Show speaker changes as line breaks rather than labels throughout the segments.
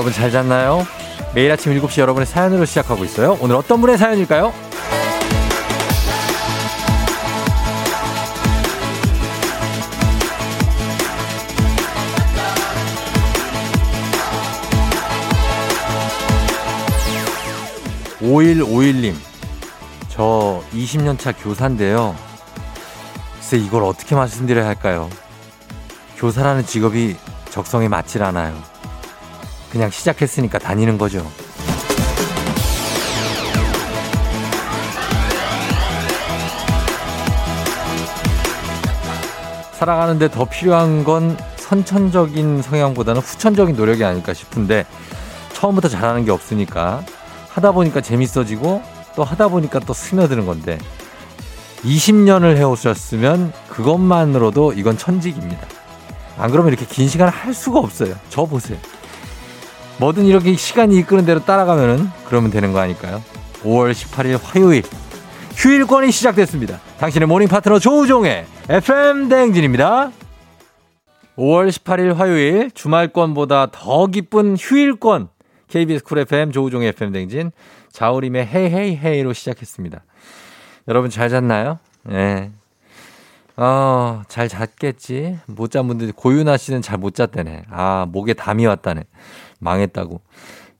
여러분 잘 잤나요? 매일 아침 7시 여러분의 사연으로 시작하고 있어요. 오늘 어떤 분의 사연일까요? 5151님, 저 20년차 교사인데요. 글쎄, 이걸 어떻게 말씀드려야 할까요? 교사라는 직업이 적성에 맞질 않아요. 그냥 시작했으니까 다니는 거죠. 살아가는데 더 필요한 건 선천적인 성향보다는 후천적인 노력이 아닐까 싶은데 처음부터 잘하는 게 없으니까 하다 보니까 재밌어지고 또 하다 보니까 또 스며드는 건데 20년을 해오셨으면 그것만으로도 이건 천직입니다. 안 그러면 이렇게 긴 시간을 할 수가 없어요. 저 보세요. 뭐든 이렇게 시간이 이끄는 대로 따라가면은 그러면 되는 거 아닐까요? 5월 18일 화요일 휴일권이 시작됐습니다. 당신의 모닝 파트너 조우종의 FM 대행진입니다. 5월 18일 화요일 주말권보다 더 기쁜 휴일권 KBS 쿨 FM 조우종의 FM 대행진 자우림의 헤이헤이 헤이로 시작했습니다. 여러분 잘 잤나요? 예. 네. 어, 잘 잤겠지. 못 잔 분들 고윤아 씨는 잘 못 잤다네. 아, 목에 담이 왔다네. 망했다고.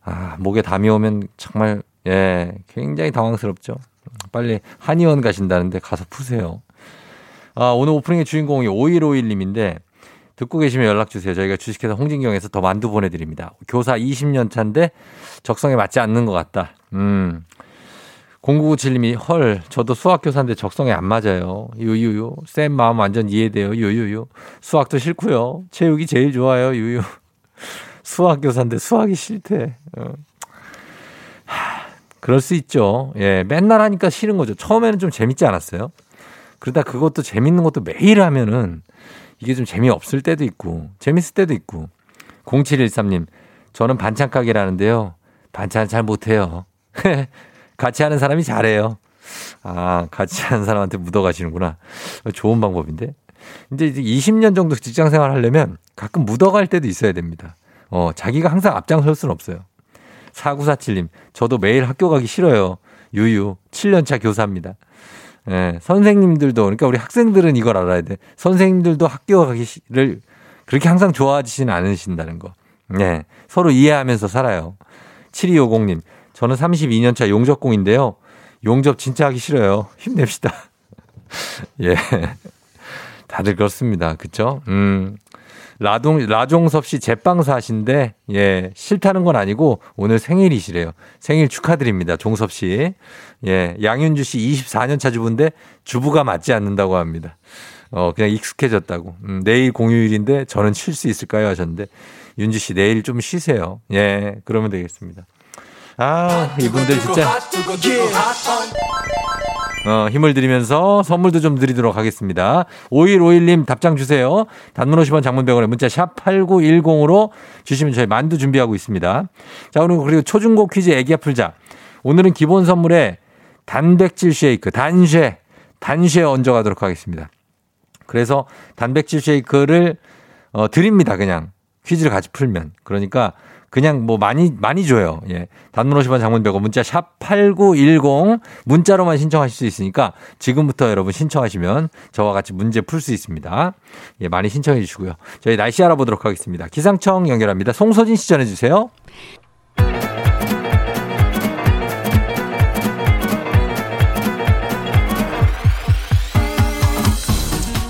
아, 목에 담이 오면 정말 예, 굉장히 당황스럽죠. 빨리 한의원 가신다는데 가서 푸세요. 아, 오늘 오프닝의 주인공이 5151님인데 듣고 계시면 연락 주세요. 저희가 주식회사 홍진경에서 더 만두 보내드립니다. 교사 20년 차인데 적성에 맞지 않는 것 같다. 음. 0997님이 헐 저도 수학교사인데 적성에 안 맞아요. 유유유. 쌤 마음 완전 이해돼요. 유유유. 수학도 싫고요. 체육이 제일 좋아요. 유유. 수학 교사인데 수학이 싫대. 어. 하, 그럴 수 있죠. 예, 맨날 하니까 싫은 거죠. 처음에는 좀 재밌지 않았어요? 그러다 그것도 재밌는 것도 매일 하면은 이게 좀 재미없을 때도 있고, 재밌을 때도 있고. 0713님, 저는 반찬 가게라는데요. 반찬 잘 못해요. 같이 하는 사람이 잘해요. 아, 같이 하는 사람한테 묻어가시는구나. 좋은 방법인데. 이제 20년 정도 직장 생활 하려면 가끔 묻어갈 때도 있어야 됩니다. 어, 자기가 항상 앞장설 수는 없어요. 4947님, 저도 매일 학교 가기 싫어요. 유유, 7년차 교사입니다. 예, 선생님들도, 그러니까 우리 학생들은 이걸 알아야 돼. 선생님들도 학교 가기를 그렇게 항상 좋아하지는 않으신다는 거. 예, 서로 이해하면서 살아요. 7250님, 저는 32년차 용접공인데요. 용접 진짜 하기 싫어요. 힘냅시다. 예. 다들 그렇습니다. 그쵸? 음. 라동, 라종섭 씨 제빵사신데, 예, 싫다는 건 아니고, 오늘 생일이시래요. 생일 축하드립니다. 종섭 씨. 예, 양윤주 씨 24년차 주부인데, 주부가 맞지 않는다고 합니다. 어, 그냥 익숙해졌다고. 음, 내일 공휴일인데, 저는 쉴 수 있을까요? 하셨는데, 윤주 씨 내일 좀 쉬세요. 예, 그러면 되겠습니다. 아, 이분들 진짜. 어, 힘을 드리면서 선물도 좀 드리도록 하겠습니다. 5151님 답장 주세요. 단문 50원 장문 100원에 문자 샵 8910으로 주시면 저희 만두 준비하고 있습니다. 자, 오늘 그리고 초중고 퀴즈 애기야 풀자. 오늘은 기본 선물에 단백질 쉐이크, 단쉐, 단쉐 얹어 가도록 하겠습니다. 그래서 단백질 쉐이크를 어, 드립니다, 그냥. 퀴즈를 같이 풀면. 그러니까 그냥 뭐 많이 많이 줘요. 예. 단문 50원 장문 100원 문자 샵 8910 문자로만 신청하실 수 있으니까 지금부터 여러분 신청하시면 저와 같이 문제 풀 수 있습니다. 예, 많이 신청해 주시고요. 저희 날씨 알아보도록 하겠습니다. 기상청 연결합니다. 송소진 씨 전해 주세요.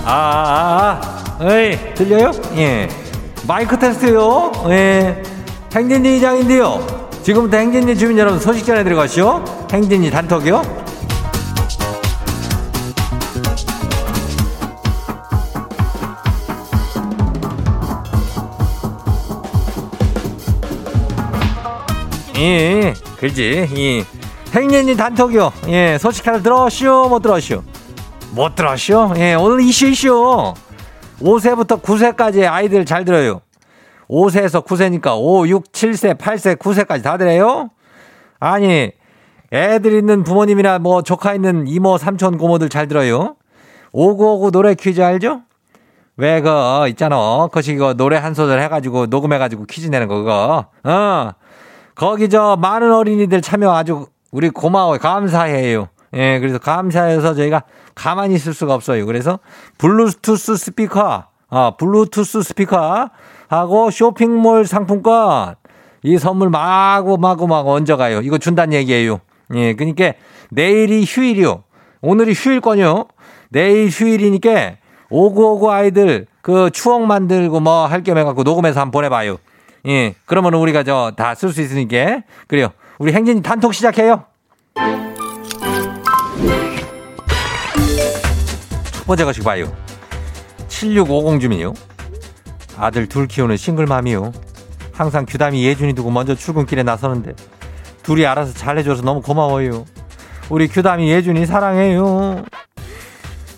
아, 아, 아, 에이, 들려요? 예. 마이크 테스트요. 예. 행진리 이장인데요. 지금부터 행진리 주민 여러분 소식 전해 들어가시오. 행진리 단톡이요. 예, 그지. 예. 행진리 단톡이요. 예, 소식 하나 들어오시오, 못 들어오시오? 못 들어오시오? 예, 오늘 이슈 이슈. 5세부터 9세까지 아이들 잘 들어요. 5세에서 9세니까 5, 6, 7세, 8세, 9세까지 다 들어요? 아니, 애들 있는 부모님이나 뭐 조카 있는 이모, 삼촌, 고모들 잘 들어요? 오구오구 노래 퀴즈 알죠? 왜, 그, 어, 있잖아. 거시 그 노래 한 소절 해가지고 녹음해가지고 퀴즈 내는 거, 그거. 어. 거기 저 많은 어린이들 참여 아주 우리 고마워요. 감사해요. 예, 그래서 감사해서 저희가 가만히 있을 수가 없어요. 그래서 블루투스 스피커, 아, 블루투스 스피커 하고 쇼핑몰 상품권 이 선물 마구 마구 마구 얹어가요. 이거 준다는 얘기예요. 예, 그러니까 내일이 휴일이요. 오늘이 휴일권이요. 내일 휴일이니까 오구오구 아이들 그 추억 만들고 뭐 할 겸 해갖고 녹음해서 한번 보내봐요. 예, 그러면 우리가 저 다 쓸 수 있으니까 그래요. 우리 행진이 단톡 시작해요. 첫 번째 것이 봐요. 7650 주민요. 아들 둘 키우는 싱글맘이요. 항상 규담이 예준이 두고 먼저 출근길에 나서는데 둘이 알아서 잘해줘서 너무 고마워요. 우리 규담이 예준이 사랑해요.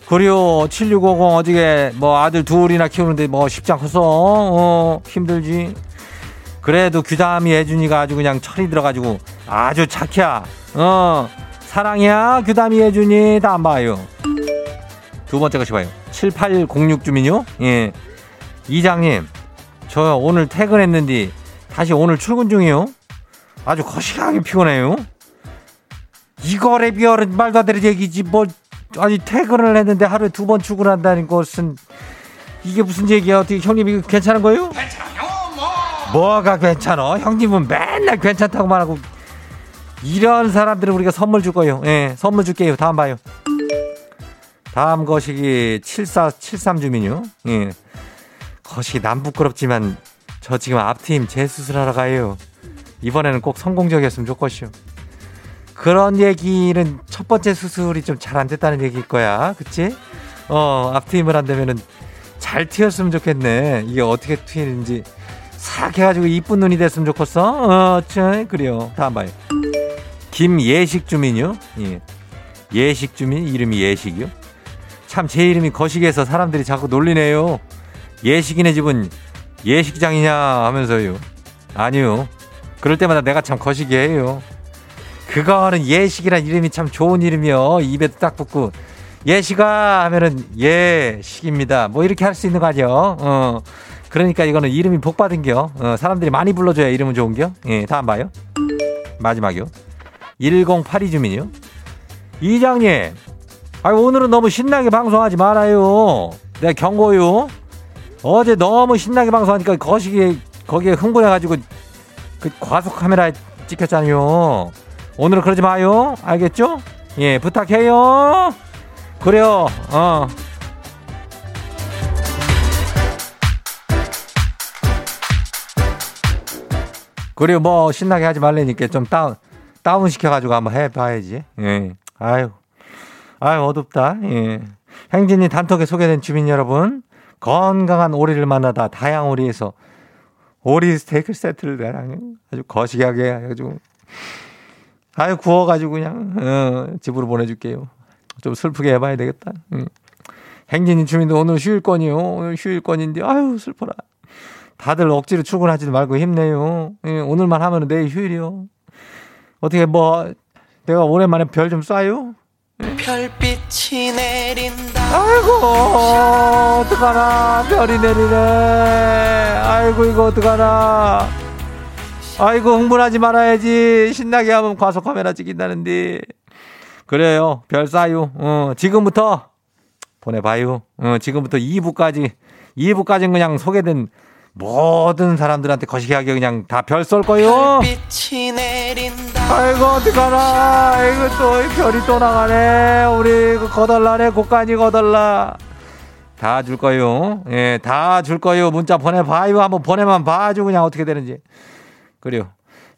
그리고 7650 어저께 뭐 아들 둘이나 키우는데 뭐 쉽지 않겠어. 어, 힘들지. 그래도 규담이 예준이가 아주 그냥 철이 들어가지고 아주 착해. 어, 사랑이야. 규담이 예준이 다 안 봐요. 두 번째 것이 봐요. 7806 주민요. 예. 이장님, 저 오늘 퇴근했는데 다시 오늘 출근 중이요. 아주 거시하게 피곤해요. 이거래 비어는 말도 안 되는 얘기지 뭐 아니 퇴근을 했는데 하루에 두 번 출근한다는 것은 이게 무슨 얘기야? 어떻게 형님 이거 괜찮은 거예요? 괜찮아요 뭐. 뭐가 괜찮아? 형님은 맨날 괜찮다고 말하고 이런 사람들은 우리가 선물 줄 거예요. 예, 선물 줄게요. 다음 봐요. 다음 거시기 7473 주민요. 예. 거시기 남 부끄럽지만 저 지금 앞팀 재수술하러 가요. 이번에는 꼭 성공적이었으면 좋겠슈. 그런 얘기는 첫 번째 수술이 좀 잘 안 됐다는 얘기일 거야. 그치? 어, 앞트임을 한다면은 잘 튀었으면 좋겠네. 이게 어떻게 튀는지 싹 해가지고 이쁜 눈이 됐으면 좋겠어. 어, 참, 그래요. 다음 봐요. 김예식 주민요. 예. 예식 주민 이름이 예식이요. 참 제 이름이 거식에서 사람들이 자꾸 놀리네요. 예식이네 집은 예식장이냐 하면서요. 아니요. 그럴 때마다 내가 참 거식이에요. 그거는 예식이란 이름이 참 좋은 이름이요. 입에 딱 붙고 예식아 하면은 예식입니다. 뭐 이렇게 할 수 있는 거 아니요. 어. 그러니까 이거는 이름이 복 받은 겨. 어, 사람들이 많이 불러줘야 이름은 좋은 겨. 예, 다음 봐요. 마지막이요. 1082 주민이요. 이장님, 아 오늘은 너무 신나게 방송하지 말아요. 내가 경고요. 어제 너무 신나게 방송하니까 거시기에 거기에 흥분해가지고 그 과속 카메라에 찍혔잖아요. 오늘은 그러지 마요. 알겠죠? 예, 부탁해요. 그래요. 어. 그리고 뭐 신나게 하지 말라니까 좀 다운 다운 시켜가지고 한번 해봐야지. 예. 아유, 아유 어둡다. 예. 행진이 단톡에 소개된 주민 여러분 건강한 오리를 만나다 다양 오리에서 오리 스테이크 세트를 아주 거시기하게 해가지고 아유 구워가지고 그냥 어, 집으로 보내줄게요. 좀 슬프게 해봐야 되겠다. 응. 행진이 주민도 오늘 휴일권이요. 오늘 휴일권인데 아유 슬퍼라. 다들 억지로 출근하지 말고 힘내요. 예, 오늘만 하면 내일 휴일이요. 어떻게 뭐 내가 오랜만에 별 좀 쏴요? 별빛이 내린다. 아이고 어떡하나 별이 내리네. 아이고 이거 어떡하나. 아이고 흥분하지 말아야지. 신나게 하면 과속 카메라 찍힌다는데. 그래요. 별 쏴요. 어, 지금부터 보내봐요. 어, 지금부터 2부까지 2부까지는 그냥 소개된 모든 사람들한테 거시기하게 그냥 다 별 쏠 거요. 아이고 어떡하나. 아이고 또 별이 또 나가네. 우리 그 거덜나네. 고간이 거덜나. 다 줄 거요. 예, 다 줄 거요. 문자 보내봐요. 한번 보내만 봐주 그냥 어떻게 되는지. 그래요.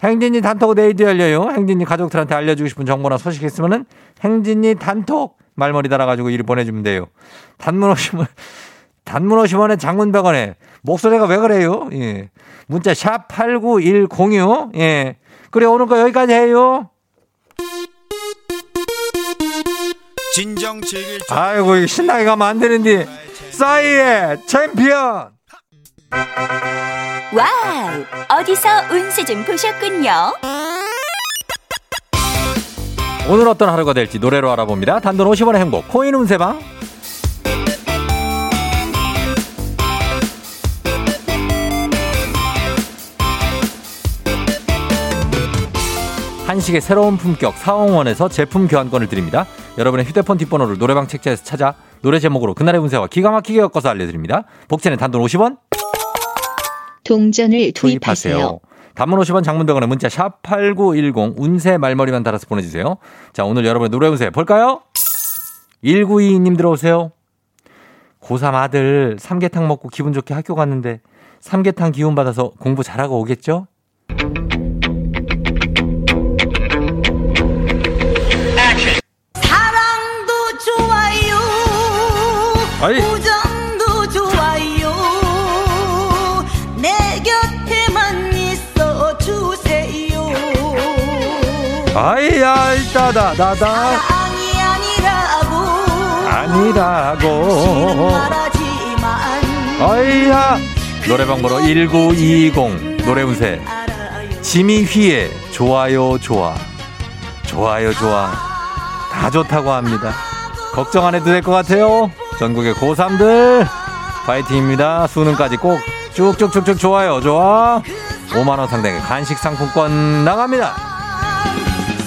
행진이 단톡 내일도 열려요. 행진이 가족들한테 알려주고 싶은 정보나 소식 있으면은 행진이 단톡 말머리 달아가지고 일 보내주면 돼요. 단문 오시면 단문 오시면에 장문 100원에 목소리가 왜 그래요? 예. 문자 샵 8910이요. 예. 그래 오늘 거 여기까지 해요. 진정 즐길 아이고 신나게 가면 안 되는데 싸이의 챔피언 와우! 어디서 운세 좀 보셨군요. 오늘 어떤 하루가 될지 노래로 알아봅니다. 단돈 50원의 행복 코인 운세방 한식의 새로운 품격 사원원에서 제품 교환권을 드립니다. 여러분의 휴대폰 뒷번호를 노래방 책자에서 찾아 노래 제목으로 그날의 운세와 기가 막히게 엮어서 알려드립니다. 복제는 단돈 50원
동전을 투입하세요.
단문 50원 장문병원의 문자 샵 8910 운세 말머리만 달아서 보내주세요. 자 오늘 여러분의 노래 운세 볼까요? 1922님 들어오세요. 고3 아들 삼계탕 먹고 기분 좋게 학교 갔는데 삼계탕 기운 받아서 공부 잘하고 오겠죠? 아이.
우정도 좋아요. 내 곁에만 있어 주세요.
아이야 일따다 나다.
사랑이 아니라고.
아니라고.
말하지만
아이야. 노래방 번호 1920 노래 운세. 지미휘의 좋아요 좋아. 좋아요 좋아. 다 좋다고 합니다. 걱정 안 해도 될 것 같아요 전국의 고3들 파이팅입니다. 수능까지 꼭 쭉쭉쭉쭉 좋아요. 좋아. 5만 원 상당의 간식 상품권 나갑니다.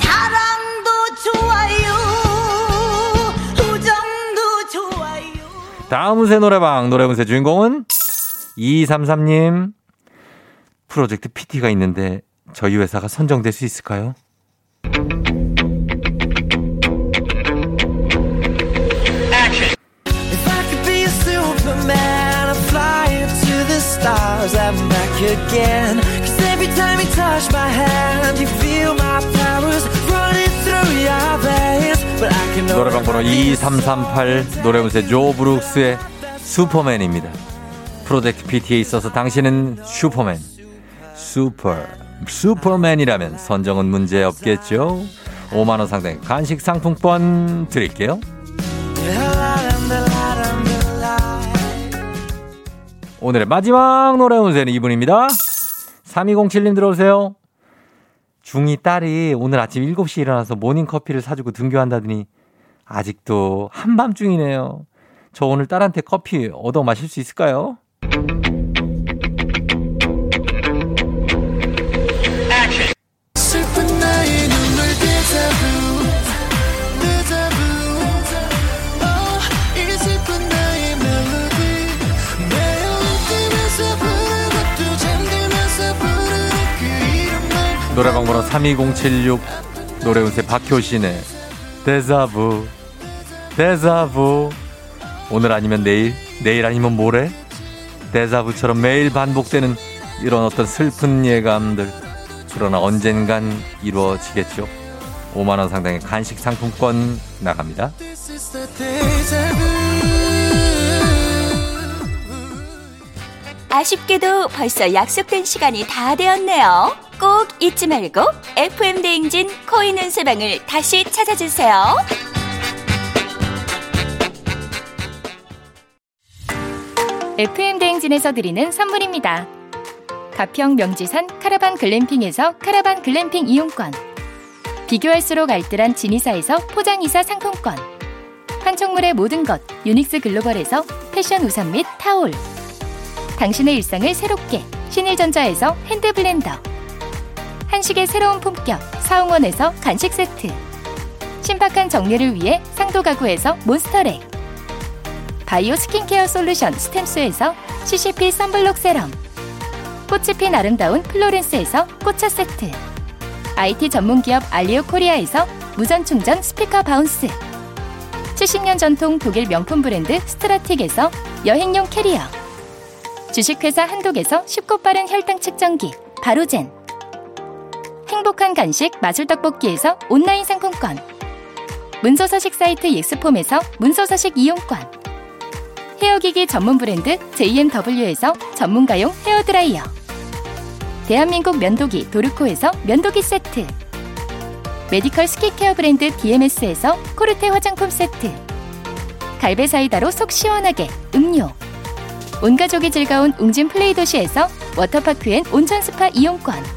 사랑도 좋아요. 우정도 좋아요.
다음 운세 노래방. 노래 운세 주인공은 2233님. 프로젝트 PT가 있는데 저희 회사가 선정될 수 있을까요?
Stars and back again. Cause every time you touch my hand, you feel my powers running through your veins. But I can
노래방 번호 2338 노래 운세 조 브룩스의 슈퍼맨입니다. 프로젝트 PT에 있어서 당신은 슈퍼맨. 슈퍼. 슈퍼맨이라면 선정은 문제 없겠죠? 5만원 상당의 간식 상품권 드릴게요. 오늘의 마지막 노래 운세는 이분입니다. 3207님 들어오세요. 중2 딸이 오늘 아침 7시에 일어나서 모닝커피를 사주고 등교한다더니 아직도 한밤중이네요. 저 오늘 딸한테 커피 얻어 마실 수 있을까요? 노래방 번호 32076 노래운세 박효신의 데자부 데자부. 오늘 아니면 내일 내일 아니면 모레 데자부처럼 매일 반복되는 이런 어떤 슬픈 예감들 그러나 언젠간 이루어지겠죠. 5만원 상당의 간식 상품권 나갑니다.
아쉽게도 벌써 약속된 시간이 다 되었네요. 꼭 잊지 말고 FM 대행진 코인 운세방을 다시 찾아주세요.
FM 대행진에서 드리는 선물입니다. 가평 명지산 카라반 글램핑에서 카라반 글램핑 이용권. 비교할수록 알뜰한 진이사에서 포장이사 상품권. 판촉물의 모든 것 유닉스 글로벌에서 패션 우산 및 타올. 당신의 일상을 새롭게 신일전자에서 핸드블렌더. 한식의 새로운 품격 사홍원에서 간식 세트. 신박한 정리를 위해 상도 가구에서 몬스터렉. 바이오 스킨케어 솔루션 스템스에서 CCP 선블록 세럼. 꽃이 핀 아름다운 플로렌스에서 꽃차 세트. IT 전문기업 알리오 코리아에서 무선 충전 스피커 바운스. 70년 전통 독일 명품 브랜드 스트라틱에서 여행용 캐리어. 주식회사 한독에서 쉽고 빠른 혈당 측정기 바로젠 행복한 간식 마술떡볶이에서 온라인 상품권. 문서서식 사이트 예스폼에서 문서서식 이용권. 헤어기기 전문 브랜드 JMW에서 전문가용 헤어드라이어. 대한민국 면도기 도르코에서 면도기 세트. 메디컬 스킨케어 브랜드 DMS에서 코르테 화장품 세트. 갈배 사이다로 속 시원하게 음료. 온가족이 즐거운 웅진 플레이 도시에서 워터파크 and 온천 스파 이용권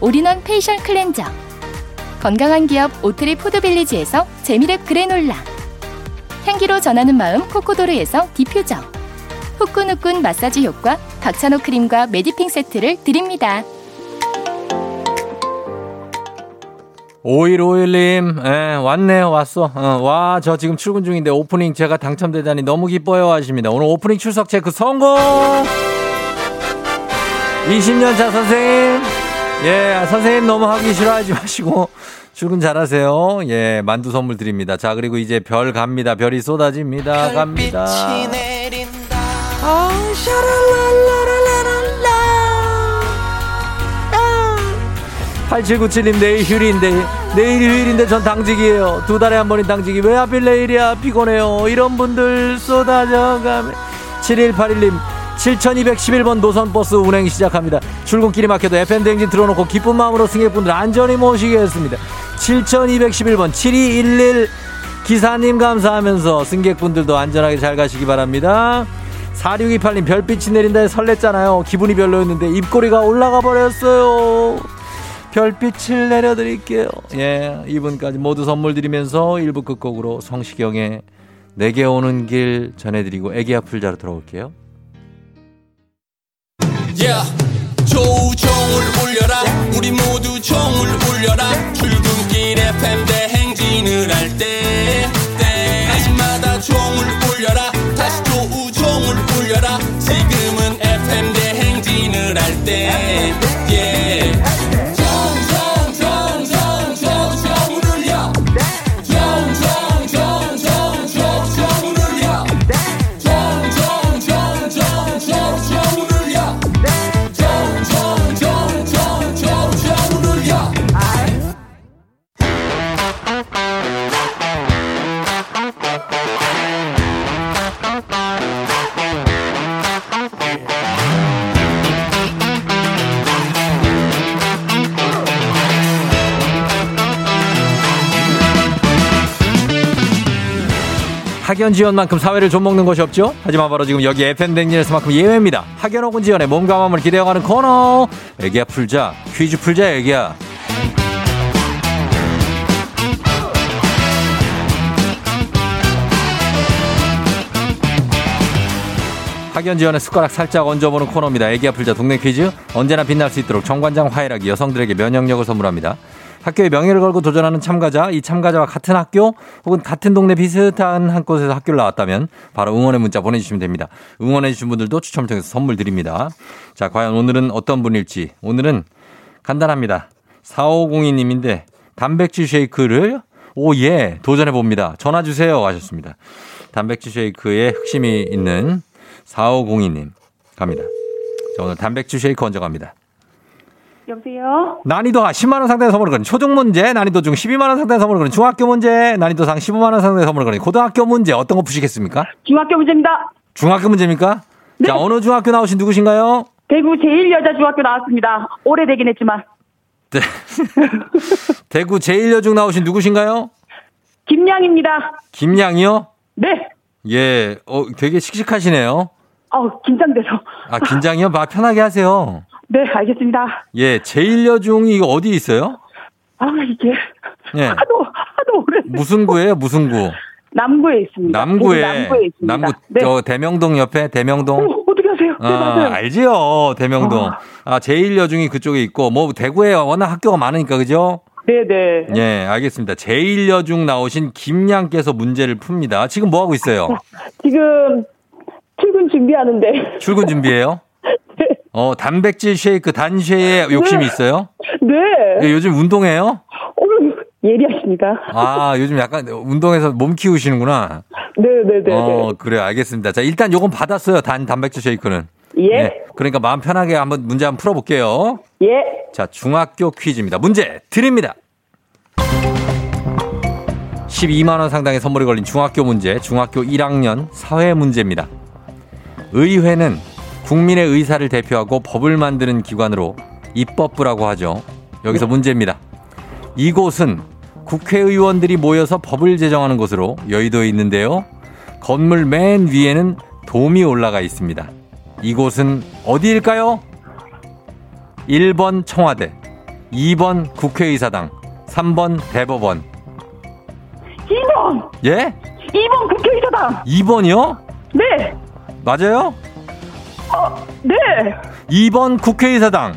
올인원 페이셜 클렌저 건강한 기업 오트리 푸드빌리지에서 재미랩 그래놀라 향기로 전하는 마음 코코도르에서 디퓨저 후끈후끈 마사지 효과 박찬호 크림과 메디핑 세트를 드립니다.
5151님, 예, 왔네요, 왔어. 어, 와, 저 지금 출근 중인데 오프닝 제가 당첨되다니 너무 기뻐요 하십니다. 오늘 오프닝 출석 체크 성공! 20년 차 선생님, 예, 선생님 너무 하기 싫어하지 마시고 출근 잘하세요. 예, 만두 선물 드립니다. 자, 그리고 이제 별 갑니다. 별이 쏟아집니다. 갑니다.
별빛이 내린다.
8797님 내일 휴일인데 내일 휴일인데 전 당직이에요 두 달에 한 번인 당직이 왜 하필 내일이야 피곤해요 이런 분들 쏟아져 가면 7181님 7211번 노선버스 운행 시작합니다. 출근길이 막혀도 FM대행진 틀어놓고 기쁜 마음으로 승객분들 안전히 모시겠습니다. 7211번 7211 기사님 감사하면서 승객분들도 안전하게 잘 가시기 바랍니다. 4628님 별빛이 내린다에 설렜잖아요. 기분이 별로였는데 입꼬리가 올라가 버렸어요. 별빛을 내려드릴게요. 예, 이분까지 모두 선물 드리면서 1부 끝곡으로 성시경의 내게 오는 길 전해드리고 애기 아플 자로 돌아올게요.
Yeah. 조우종을 울려라 우리 모두 종을 울려라
학연 지원만큼 사회를 좀 먹는 것이 없죠? 하지만 바로 지금 여기 FM 댕진에서만큼 예외입니다. 학연 혹은 지원의 몸과 마음을 기대어가는 코너. 애기야 풀자. 퀴즈 풀자 애기야. 학연 지원의 숟가락 살짝 얹어보는 코너입니다. 애기 아플자 동네 퀴즈. 언제나 빛날 수 있도록 정관장 화이락이 여성들에게 면역력을 선물합니다. 학교의 명예를 걸고 도전하는 참가자, 이 참가자와 같은 학교 혹은 같은 동네 비슷한 한 곳에서 학교를 나왔다면 바로 응원의 문자 보내주시면 됩니다. 응원해주신 분들도 추첨을 통해서 선물 드립니다. 자, 과연 오늘은 어떤 분일지. 오늘은 간단합니다. 4502님인데 단백질 쉐이크를 오, 예, 도전해봅니다. 전화 주세요. 하셨습니다. 단백질 쉐이크에 흑심이 있는 4502님. 갑니다. 자, 오늘 단백질 쉐이크 얹어 갑니다.
여보세요?
난이도 10만원 상당의 선물을 거는 초중 문제, 난이도 중 12만원 상당의 선물을 거는 중학교 문제, 난이도 상 15만원 상당의 선물을 거는 고등학교 문제 어떤 거 푸시겠습니까?
중학교 문제입니다.
중학교 문제입니까? 자, 어느 중학교 나오신 누구신가요?
대구 제1여자중학교 나왔습니다. 오래되긴 했지만.
네. 대구 제1여중 나오신 누구신가요?
김양입니다.
김양이요?
네.
예, 어, 되게 씩씩하시네요.
어우, 긴장돼서.
아, 긴장이요? 마 편하게 하세요.
네, 알겠습니다.
예, 제1여중이 이거 어디 있어요?
아, 이게.
예.
하도, 하도 오래.
무슨 구예요? 무슨 구?
남구에 있습니다.
남구에.
남구에 있습니다.
남구,
네.
저 대명동 옆에 대명동.
어, 어떻게 하세요? 네,
아. 알지요. 대명동.
아.
아, 제1여중이 그쪽에 있고, 뭐, 대구에 워낙 학교가 많으니까, 그죠?
네네.
예, 알겠습니다. 제1여중 나오신 김양께서 문제를 풉니다. 지금 뭐 하고 있어요?
지금 출근 준비하는데.
출근 준비해요?
네.
어, 단백질 쉐이크, 단쉐에 욕심이 있어요?
네.
예, 요즘 운동해요?
어우, 예리하십니다.
아, 요즘 약간 운동해서 몸 키우시는구나.
네네네.
어, 그래요. 알겠습니다. 자, 일단 요건 받았어요. 단 단백질 쉐이크는.
예.
네, 그러니까 마음 편하게 한번 문제 한번 풀어볼게요.
예.
자, 중학교 퀴즈입니다. 문제 드립니다. 12만원 상당의 선물이 걸린 중학교 문제, 중학교 1학년 사회 문제입니다. 의회는 국민의 의사를 대표하고 법을 만드는 기관으로 입법부라고 하죠. 여기서 문제입니다. 이곳은 국회의원들이 모여서 법을 제정하는 곳으로 여의도에 있는데요. 건물 맨 위에는 돔이 올라가 있습니다. 이곳은 어디일까요? 1번 청와대, 2번 국회의사당, 3번 대법원.
2번!
예?
2번 국회의사당!
2번이요?
네!
맞아요?
네!
2번 국회의사당.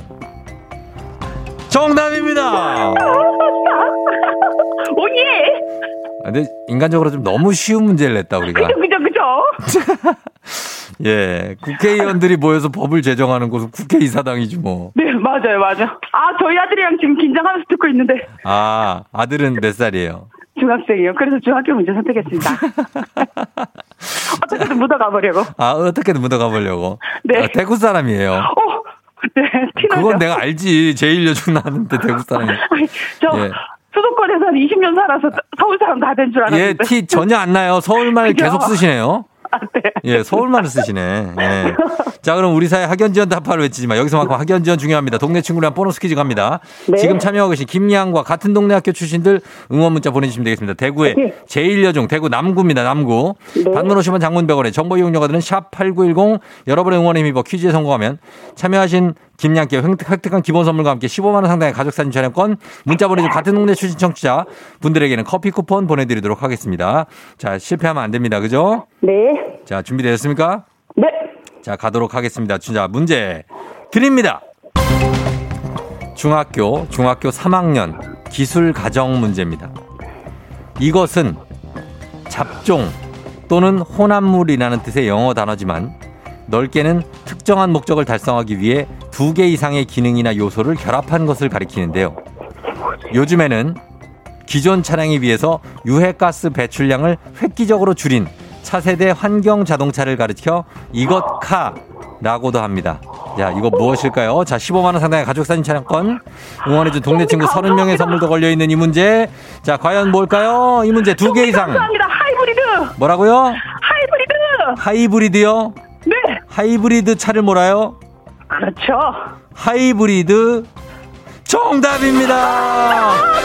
정답입니다.
오예!
아, 근데 인간적으로 좀 너무 쉬운 문제를 냈다 우리가.
그죠, 그죠, 그죠?
예, 국회의원들이 모여서 법을 제정하는 곳은 국회의사당이지 뭐.
네, 맞아요, 맞아. 아, 저희 아들이랑 지금 긴장하면서 듣고 있는데,
아, 아들은 몇 살이에요?
중학생이에요. 그래서 중학교 문제 선택했습니다. 어떻게든 묻어가 보려고.
아, 어떻게든 묻어가 보려고.
네.
아, 대구 사람이에요.
어, 네, 티나죠?
그건 내가 알지. 제일여중 나왔는데 대구 사람이.
아니, 저
예.
수도권에서 한 20년 살아서 서울 사람 다 된줄
예,
알았는데.
티 전혀 안 나요. 서울말? 계속 쓰시네요.
아, 네.
예, 서울말을 쓰시네. 예. 자, 그럼 우리 사회 학연 지원 답파를 외치지 마. 여기서만큼 학연 지원 중요합니다. 동네 친구랑 보너스 퀴즈 갑니다.
네.
지금 참여하고 계신 김양과 같은 동네 학교 출신들 응원 문자 보내주시면 되겠습니다. 대구의
네.
제일여중 대구 남구입니다. 남구.
네.
단문 50원 장문 100원에 정보 이용료가 드는 샵8910 여러분의 응원에 힘입어 퀴즈에 성공하면 참여하신 김양께 획득- 획득한 기본 선물과 함께 15만 원 상당의 가족 사진 촬영권 문자 보내준 같은 동네 출신 청취자 분들에게는 커피 쿠폰 보내드리도록 하겠습니다. 자, 실패하면 안 됩니다. 그죠?
네.
자, 준비되셨습니까?
네.
자, 가도록 하겠습니다. 자, 문제 드립니다. 중학교, 중학교 3학년 기술 가정 문제입니다. 이것은 잡종 또는 혼합물이라는 뜻의 영어 단어지만 넓게는 특정한 목적을 달성하기 위해 두 개 이상의 기능이나 요소를 결합한 것을 가리키는데요. 요즘에는 기존 차량에 비해서 유해가스 배출량을 획기적으로 줄인 차세대 환경 자동차를 가리켜 이것 카라고도 합니다. 자, 이거 무엇일까요? 자, 15만 원 상당의 가족 사진 촬영권 응원해준 동네 친구 30명의 선물도 걸려 있는 이 문제. 자, 과연 뭘까요? 이 문제 두 개 이상.
감사합니다. 하이브리드!
뭐라고요?
하이브리드!
하이브리드요?
네.
하이브리드 차를 몰아요?
그렇죠.
하이브리드 정답입니다.
아,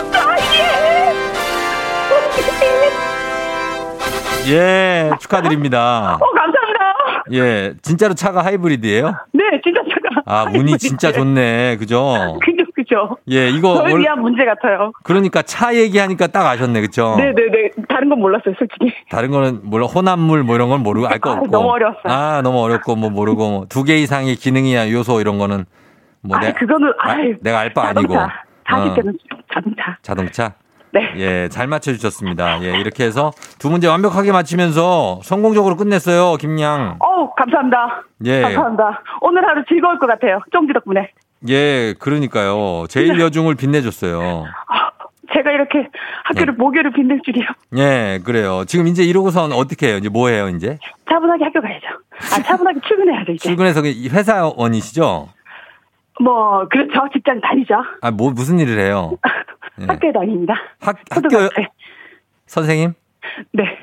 예.
예, 축하드립니다.
어, 감사합니다.
예, 진짜로 차가 하이브리드예요?
네, 진짜 제가.
아, 운이 진짜 좋네. 그죠?
그 죠, 그죠.
예, 이거 원-
위한 문제 같아요.
그러니까 차 얘기하니까 딱 아셨네. 그죠?
네 네 네. 다른 건 몰랐어요, 솔직히.
다른 거는 몰라 혼합물 뭐 이런 건 모르고 알거
아,
없고.
너무 어려웠어요.
아, 너무 어렵고 뭐 모르고 뭐 두 개 이상의 기능이나 요소 이런 거는 뭐
아,
내가
그거는,
아, 내가 알 바 아니고.
자동차.
어,
40대는 자동차.
자동차.
네.
예, 잘 맞춰주셨습니다. 예, 이렇게 해서 두 문제 완벽하게 맞히면서 성공적으로 끝냈어요, 김양.
어우, 감사합니다.
예.
감사합니다. 오늘 하루 즐거울 것 같아요. 쫑지 덕분에.
예, 그러니까요. 제일 여중을 빛내줬어요.
아, 제가 이렇게 학교를
네.
모교를 빛낼 줄이요.
예, 그래요. 지금 이제 이러고 선 어떻게 해요? 이제 뭐 해요, 이제?
차분하게 학교 가야죠. 아, 차분하게 출근해야죠, 이제.
출근해서 그 회사원이시죠?
뭐, 그렇죠. 직장 다니죠.
아, 뭐, 무슨 일을 해요? 예.
학교에 다닙니다.
학, 학교. 선생님?
네.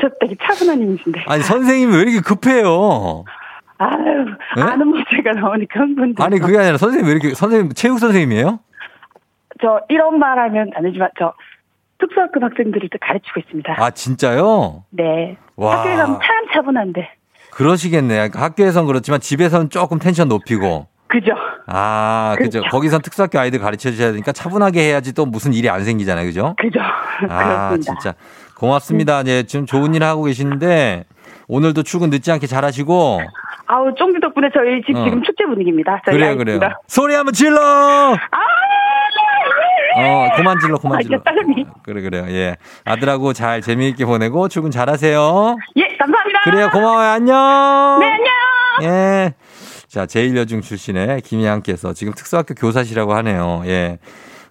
저 되게 차분한 이미신데.
아니, 선생님이 왜 이렇게 급해요?
아유,
네?
아는 문제가 나오니까 흥분돼.
아니, 그게 아니라 선생님 왜 이렇게, 선생님, 체육 선생님이에요?
저 이런 말 하면 안 되지만 저 특수학급 학생들을 또 가르치고 있습니다.
아, 진짜요?
네.
와.
학교에 가면 참 차분한데.
그러시겠네. 그러니까 학교에선 그렇지만 집에서는 조금 텐션 높이고.
그죠?
아, 그죠.
그렇죠.
거기선 특수학교 아이들 가르쳐 주셔야 되니까 차분하게 해야지 또 무슨 일이 안 생기잖아요. 그죠?
그죠?
아,
그렇습니다.
진짜. 고맙습니다. 예, 지금 좋은 일 하고 계시는데 오늘도 출근 늦지 않게 잘 하시고.
아우, 쫑지 덕분에 저희 집
어.
지금 축제 분위기입니다. 저희
그래요. 그래요. 소리 한번 질러!
아,
어, 그만 질러, 그만
아,
질러.
딸내미.
그래, 그래요. 예. 아들하고 잘 재미있게 보내고 출근 잘 하세요.
예, 감사합니다.
그래요, 고마워요. 안녕!
네, 안녕!
예. 자, 제1여중 출신의 김희양께서 지금 특수학교 교사시라고 하네요. 예.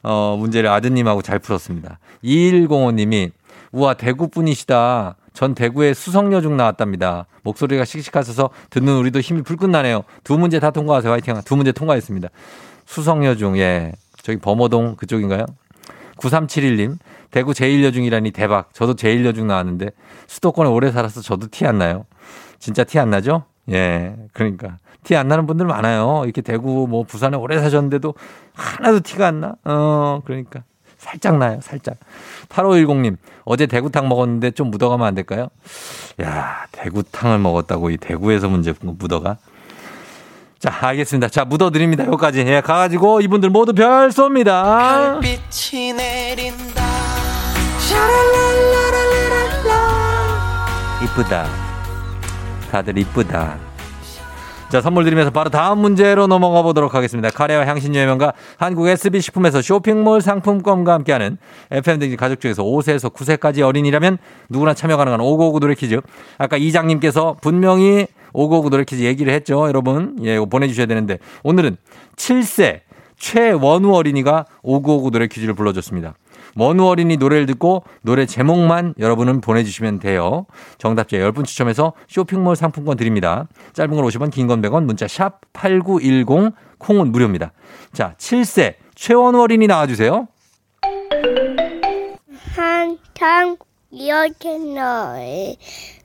어, 문제를 아드님하고 잘 풀었습니다. 2105님이, 우와, 대구 분이시다. 전 대구에 수성여중 나왔답니다. 목소리가 씩씩하셔서 듣는 우리도 힘이 불끈 나네요. 두 문제 다 통과하세요. 화이팅. 두 문제 통과했습니다. 수성여중, 예. 저기 범어동 그쪽인가요? 9371님, 대구 제1여중이라니 대박. 저도 제1여중 나왔는데 수도권에 오래 살아서 저도 티 안 나요. 진짜 티 안 나죠? 예, 그러니까. 티 안 나는 분들 많아요. 이렇게 대구, 뭐, 부산에 오래 사셨는데도 하나도 티가 안 나. 어, 그러니까. 살짝 나요, 살짝. 8510님, 어제 대구탕 먹었는데 좀 묻어가면 안 될까요? 야, 대구탕을 먹었다고 이 대구에서 문제 묻어가? 자, 알겠습니다. 자, 묻어드립니다. 여기까지. 예, 가가지고 이분들 모두 별 쏩니다.
빛이 내린다
이쁘다. 다들 이쁘다. 자, 선물 드리면서 바로 다음 문제로 넘어가 보도록 하겠습니다. 카레와 향신료 명가 한국 SB식품에서 쇼핑몰 상품권과 함께하는 FM등지 가족 중에서 5세에서 9세까지 어린이라면 누구나 참여 가능한 5959 노래 퀴즈. 아까 이장님께서 분명히 5959 노래 퀴즈 얘기를 했죠. 여러분, 예, 보내주셔야 되는데 오늘은 7세 최원우 어린이가 5959 노래 퀴즈를 불러줬습니다. 원우 어린이 노래를 듣고 노래 제목만 여러분은 보내주시면 돼요. 정답자 10분 추첨해서 쇼핑몰 상품권 드립니다. 짧은 걸 50원, 긴 건 100원, 문자 샵 8910, 콩은 무료입니다. 자, 7세 최원우 어린이 나와주세요.
한탕 이렇게 너의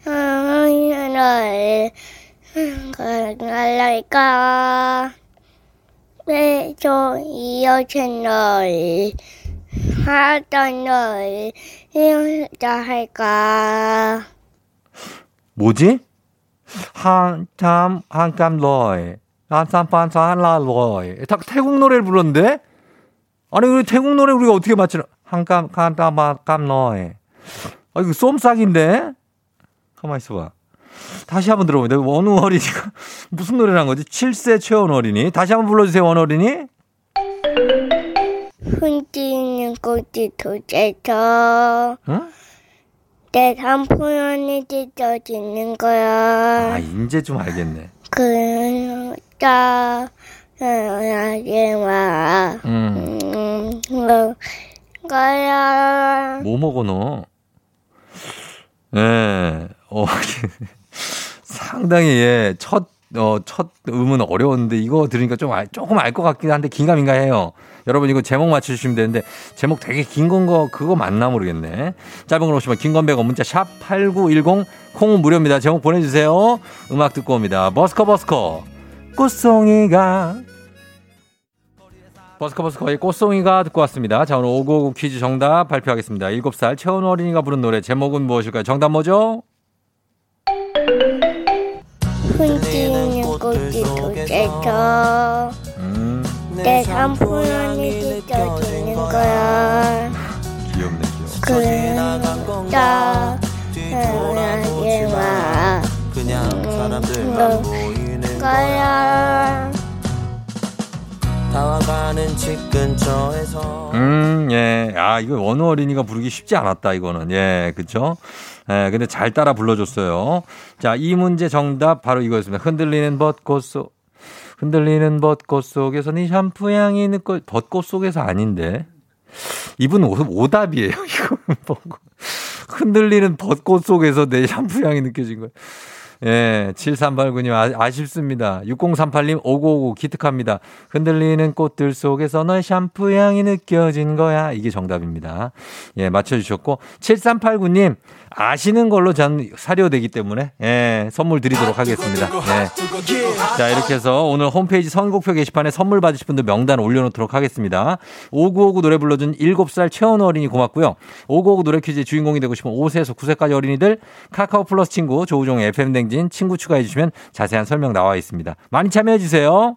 너의 갈랄까 왜저 이렇게 너의 하던 너의 이렇게 할까?
뭐지? 한참 한참 러이. 한참반사 한라 러이. 다 태국 노래를 불렀는데? 아니 우리 태국 노래 우리가 어떻게 맞추나? 한감 한참 한감 러이. 아 이거 쏨싹인데? 가만 있어봐. 다시 한번 들어봅니다 원우 어린이가 무슨 노래를 한 거지? 7세 최원 어린이. 다시 한번 불러주세요 원 어린이
흔들리는 꽃이 도대서
응?
내 삼포연이 찢어지는 거야
아 이제 좀 알겠네
그러다 하지 마
음.
음, 거야
뭐 먹어 너? 예, 어, 상당히 예, 첫, 어, 첫 음은 어려웠는데 이거 들으니까 좀 알, 조금 알 것 같긴 한데 긴가민가 해요. 여러분 이거 제목 맞춰주시면 되는데 제목 되게 긴 건 거 그거 맞나 모르겠네. 짧은 걸 오시면 긴건 100원 문자 샵 8910 콩은 무료입니다. 제목 보내주세요. 음악 듣고 옵니다. 버스커 버스커 꽃송이가 버스커 버스커의 꽃송이가 듣고 왔습니다. 자, 오늘 5959 퀴즈 정답 발표하겠습니다. 7살 최원우 어린이가 부른 노래 제목은 무엇일까요? 정답 뭐죠?
흔들리는 꽃이
음,
내 삼포연이 찢어지는 거야
귀엽네, 귀여워.
그러다 하지마
그냥 사람들만 보이는
거야
다와가는 집 근처에서
음, 예. 아, 이거 원우 어린이가 부르기 쉽지 않았다, 이거는. 예, 그쵸? 예, 근데 잘 따라 불러줬어요. 자, 이 문제 정답 바로 이거였습니다. 흔들리는 벚꽃 속, 흔들리는 벚꽃 속에서 네 샴푸 향이 느껴, 벚꽃 속에서 아닌데. 이분 오, 오답이에요, 이거. 뭐고. 흔들리는 벚꽃 속에서 내 샴푸 향이 느껴진 거예요. 예, 7389님 아, 아쉽습니다. 6038님 5959 기특합니다. 흔들리는 꽃들 속에서 너의 샴푸 향이 느껴진 거야. 이게 정답입니다. 예, 맞춰주셨고 7389님 아시는 걸로 전 사료되기 때문에 예, 선물 드리도록 하겠습니다. 예. 자, 이렇게 해서 오늘 홈페이지 선곡표 게시판에 선물 받으실 분들 명단 올려놓도록 하겠습니다. 5959 노래 불러준 7살 최원우 어린이 고맙고요. 5959 노래 퀴즈의 주인공이 되고 싶은 5세에서 9세까지 어린이들 카카오 플러스 친구 조우종의 FM댕진 친구 추가해 주시면 자세한 설명 나와 있습니다. 많이 참여해 주세요.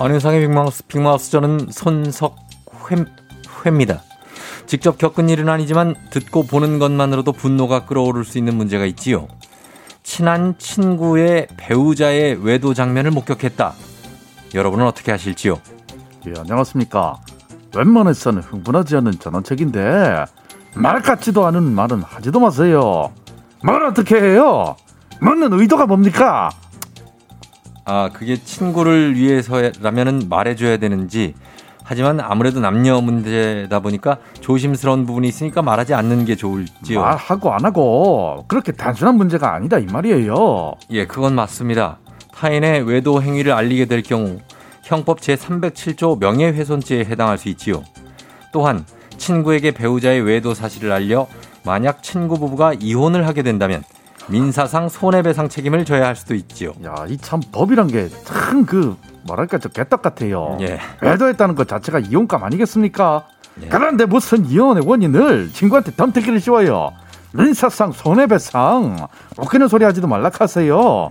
안윤상의 빅마우스, 빅마우스 저는 손석회입니다. 직접 겪은 일은 아니지만 듣고 보는 것만으로도 분노가 끓어오를 수 있는 문제가 있지요. 친한 친구의 배우자의 외도 장면을 목격했다. 여러분은 어떻게 하실지요?
예, 안녕하십니까. 웬만해서는 흥분하지 않는 전원책인데 말 같지도 않은 말은 하지도 마세요. 말 어떻게 해요? 묻는 의도가 뭡니까?
아, 그게 친구를 위해서라면은 말해줘야 되는지. 하지만 아무래도 남녀 문제다 보니까 조심스러운 부분이 있으니까 말하지 않는 게 좋을지요.
말하고 안 하고 그렇게 단순한 문제가 아니다 이 말이에요.
예, 그건 맞습니다. 타인의 외도 행위를 알리게 될 경우 형법 제307조 명예훼손죄에 해당할 수 있지요. 또한 친구에게 배우자의 외도 사실을 알려 만약 친구 부부가 이혼을 하게 된다면 민사상 손해배상 책임을 져야 할 수도 있지요.
야, 이 참 법이란 게 참 그 뭐랄까 저 개떡 같아요.
예.
외도했다는 것 자체가 이혼감 아니겠습니까?
예.
그런데 무슨 이혼의 원인을 친구한테 덤태기를 씌워요. 민사상 손해배상 웃기는 소리 하지도 말라 하세요.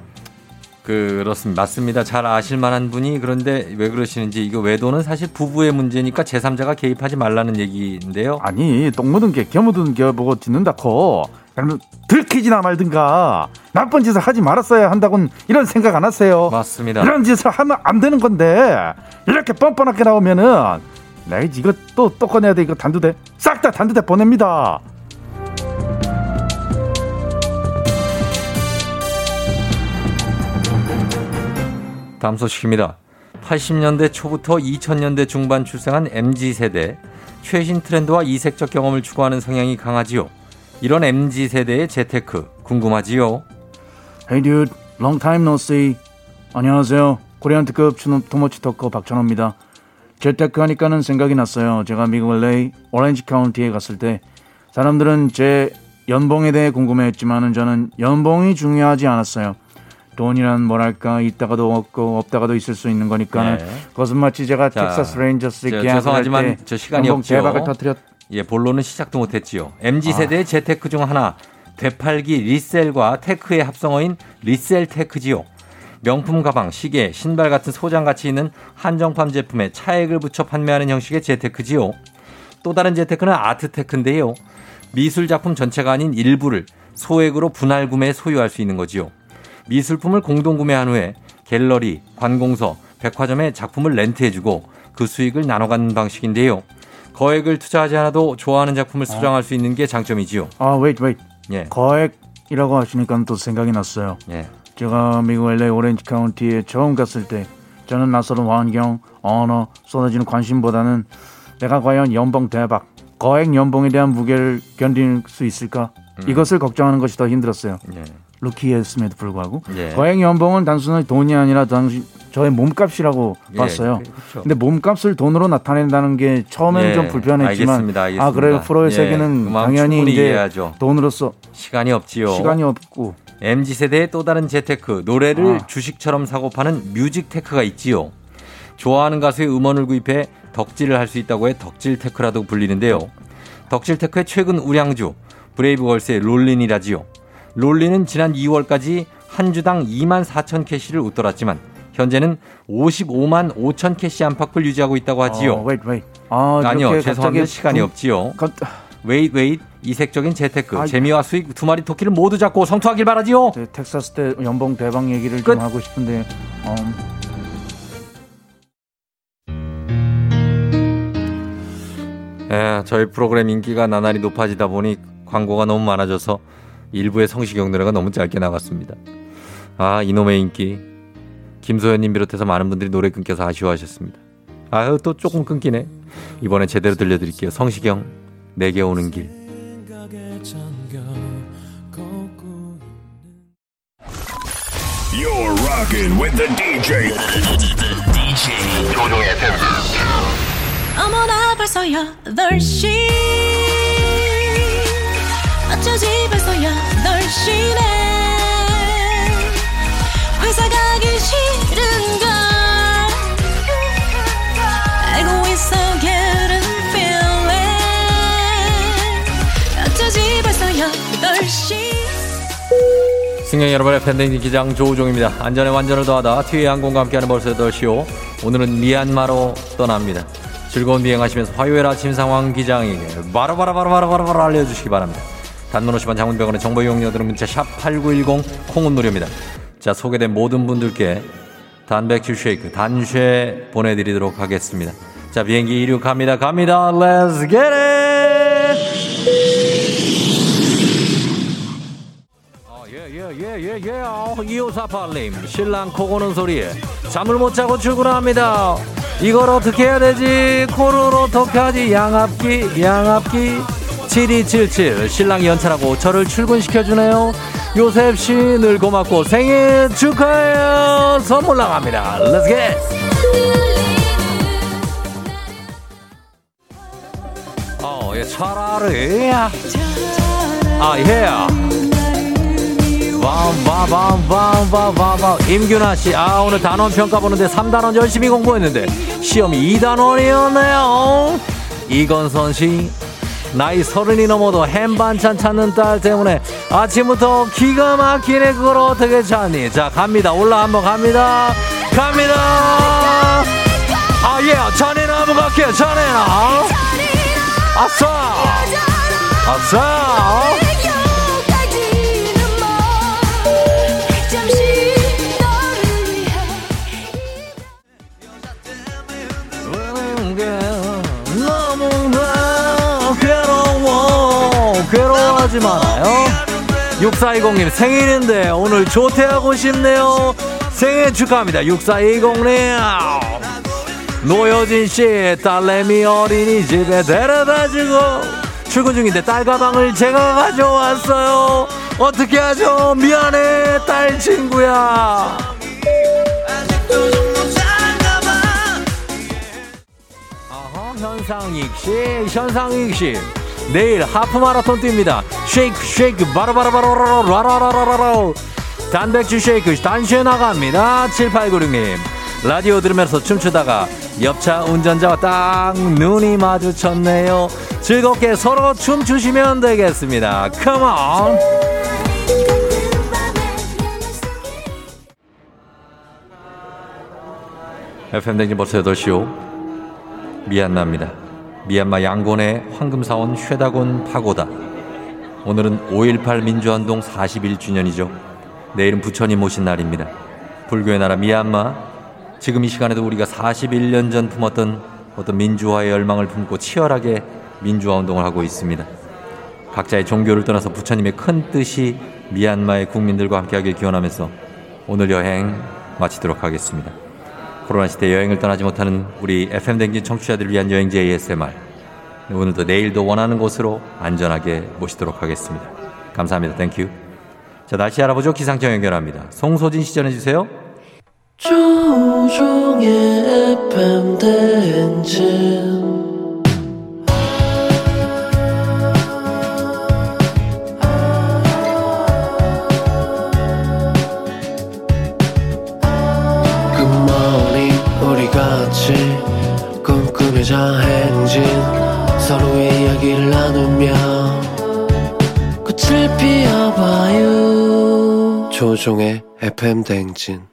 그렇습니다. 맞습니다. 잘 아실 만한 분이 그런데 왜 그러시는지 이거 외도는 사실 부부의 문제니까 제3자가 개입하지 말라는 얘기인데요.
아니 똥 묻은 게겨 묻은 겨 보고 그러면 들키지나 말든가 나쁜 짓을 하지 말았어야 한다고는 이런 생각 안 하세요
맞습니다.
이런 짓을 하면 안 되는 건데 이렇게 뻔뻔하게 나오면은 나 이거 또 또 꺼내야 돼 이거 단두대 싹 다 단두대 보냅니다
다음 소식입니다. 80년대 초부터 2000년대 중반 출생한 MZ 세대. 최신 트렌드와 이색적 경험을 추구하는 성향이 강하지요. 이런 MZ 세대의 재테크 궁금하지요.
Hey dude, long time no see. 안녕하세요. 코리안 특급 토모치 토커 박찬호입니다. 재테크 하니까는 생각이 났어요. 제가 미국 LA 오렌지 카운티에 갔을 때 사람들은 제 연봉에 대해 궁금해했지만은 저는 연봉이 중요하지 않았어요 돈이란 뭐랄까 있다가도 없고 없다가도 있을 수 있는 거니까는
네.
그것은 마치 제가
자,
텍사스 레인저스
죄송하지만
할때
저 시간이 없죠.
대박을 터뜨렸
예, 본론은 시작도 못했지요. MZ 세대의 재테크 중 하나 되팔기 리셀과 테크의 합성어인 리셀 테크지요. 명품 가방, 시계, 신발 같은 소장 가치 있는 한정판 제품에 차액을 붙여 판매하는 형식의 재테크지요. 또 다른 재테크는 아트테크인데요. 미술 작품 전체가 아닌 일부를 소액으로 분할 구매에 소유할 수 있는 거지요. 미술품을 공동 구매한 후에 갤러리, 관공서, 백화점에 작품을 렌트해주고 그 수익을 나눠 갖는 방식인데요. 거액을 투자하지 않아도 좋아하는 작품을 수정할 수 있는 게 장점이지요.
아 wait wait
예,
거액이라고 하시니까 또 생각이 났어요
예.
제가 미국 LA 오렌지 카운티에 처음 갔을 때 저는 낯설은 환경, 언어, 쏟아지는 관심보다는 내가 과연 연봉 대박, 거액 연봉에 대한 무게를 견딜 수 있을까? 이것을 걱정하는 것이 더 힘들었어요.
예.
루키였음에도 불구하고
예.
거액 연봉은 단순히 돈이 아니라 당시 저의 몸값이라고
예,
봤어요.
그렇죠.
근데 몸값을 돈으로 나타낸다는 게 처음에는
예,
좀 불편했지만
알겠습니다, 알겠습니다.
아 그래요 프로의
예,
세계는
그
당연히 이제
이해하죠.
돈으로서
시간이 없지요.
시간이 없고
MZ 세대의 또 다른 재테크, 노래를
아.
주식처럼 사고 파는 뮤직테크가 있지요. 좋아하는 가수의 음원을 구입해 덕질을 할 수 있다고 해 덕질테크라도 불리는데요. 덕질테크의 최근 우량주, 브레이브걸스의 롤린이라지요. 롤린은 지난 2월까지 한 주당 2만 4천 캐시를 웃돌았지만 현재는 55만 5천 캐시 안팎을 유지하고 있다고 하지요.
어, wait, wait. 아,
아니요, 죄송합니다. 시간이
두-
없지요.
가-
wait wait 이색적인 재테크,
아,
재미와 수익 두 마리 토끼를 모두 잡고 성투하길 바라지요.
네, 텍사스 때 연봉 대박 얘기를
끝.
좀 하고 싶은데 음,
예, 저희 프로그램 인기가 나날이 높아지다 보니 광고가 너무 많아져서 일부의 성시경 노래가 너무 짧게 나갔습니다. 아, 이놈의 인기. 김소연님 비롯해서 많은 분들이 노래 끊겨서 아쉬워하셨습니다. 아유, 또 조금 끊기네. 이번에 제대로 들려드릴게요. 성시경, 내게 오는 길.
You're rocking with the DJ. DJ 조종의
어머나 벌써 8시 어쩌지 벌써 8시네 회사 가기 싫은 걸 알고 있어 getting feeling 어쩌지 벌써 8시
승객 여러분의 팬데믹 기장 조우종입니다. 안전에 완전을 더하다 티웨이 항공과 함께하는 벌써 8시오. 오늘은 미얀마로 떠납니다. 즐거운 비행하시면서 화요일 아침 상황 기장에게 바로바로바로바로바로 알려주시기 바랍니다. 단문 50원 장문병원의 정보 이용료들은 문자 샵8910 콩은 무료입니다. 자, 소개된 모든 분들께 단백질 쉐이크 단쉐 보내드리도록 하겠습니다. 자, 비행기 이륙합니다. 갑니다. Let's get it! 어, 예, 예, 예, 예, 예. 2548님, 신랑 코 고는 소리에 잠을 못 자고 출근합니다. 이걸 어떻게 해야 되지? 코를 어떻게 하지? 양압기, 양압기. 7277, 신랑이 연차라고 저를 출근시켜주네요. 요셉 씨 늘 고맙고 생일 축하해요. 선물 나갑니다. Let's get. 어, 예, 차라리. 아, 예. 밤밤밤밤밤밤밤 임균아 씨, 아 오늘 단원 평가 보는데 3단원 열심히 공부했는데 시험이 2단원이었네요. 이건선 씨, 나이 서른이 넘어도 햄 반찬 찾는 딸 때문에 아침부터 기가 막히네 그걸 어떻게 찾니? 자 갑니다 올라 한번 갑니다 갑니다. 아 예, 자네나 한번 갈게요 자네나. 아싸, 아싸. 하지 말아요. 6420님 생일인데 오늘 조퇴하고 싶네요. 생일 축하합니다. 6420님. 노여진 씨 딸내미 어린이집에 데려다 주고 출근 중인데 딸 가방을 제가 가져왔어요. 어떻게 하죠? 미안해 딸 친구야. 어허, 현상익 씨, 현상익 씨. 내일 하프 마라톤 뜁니다. 쉐이크, 쉐이크, 바로바로바로바로, 라라라라라라. 단백질 쉐이크, 단쉐 나갑니다. 7896님. 라디오 들으면서 춤추다가 옆차 운전자와 딱 눈이 마주쳤네요. 즐겁게 서로 춤추시면 되겠습니다. Come on! FM 댕진 벌써 8시오. 미얀마입니다. 미얀마 양곤의 황금사원 쉐다곤 파고다. 오늘은 5.18 민주화운동 41주년이죠. 내일은 부처님 오신 날입니다. 불교의 나라 미얀마. 지금 이 시간에도 우리가 41년 전 품었던 어떤 민주화의 열망을 품고 치열하게 민주화운동을 하고 있습니다. 각자의 종교를 떠나서 부처님의 큰 뜻이 미얀마의 국민들과 함께하길 기원하면서 오늘 여행 마치도록 하겠습니다. 코로나 시대 여행을 떠나지 못하는 우리 FM 댕진 청취자들을 위한 여행지 ASMR. 오늘도 내일도 원하는 곳으로 안전하게 모시도록 하겠습니다. 감사합니다. Thank you. 자, 날씨 알아보죠. 기상청 연결합니다. 송소진 씨 전해 주세요.
조우종의 FM 대행진 조종의 FM 대행진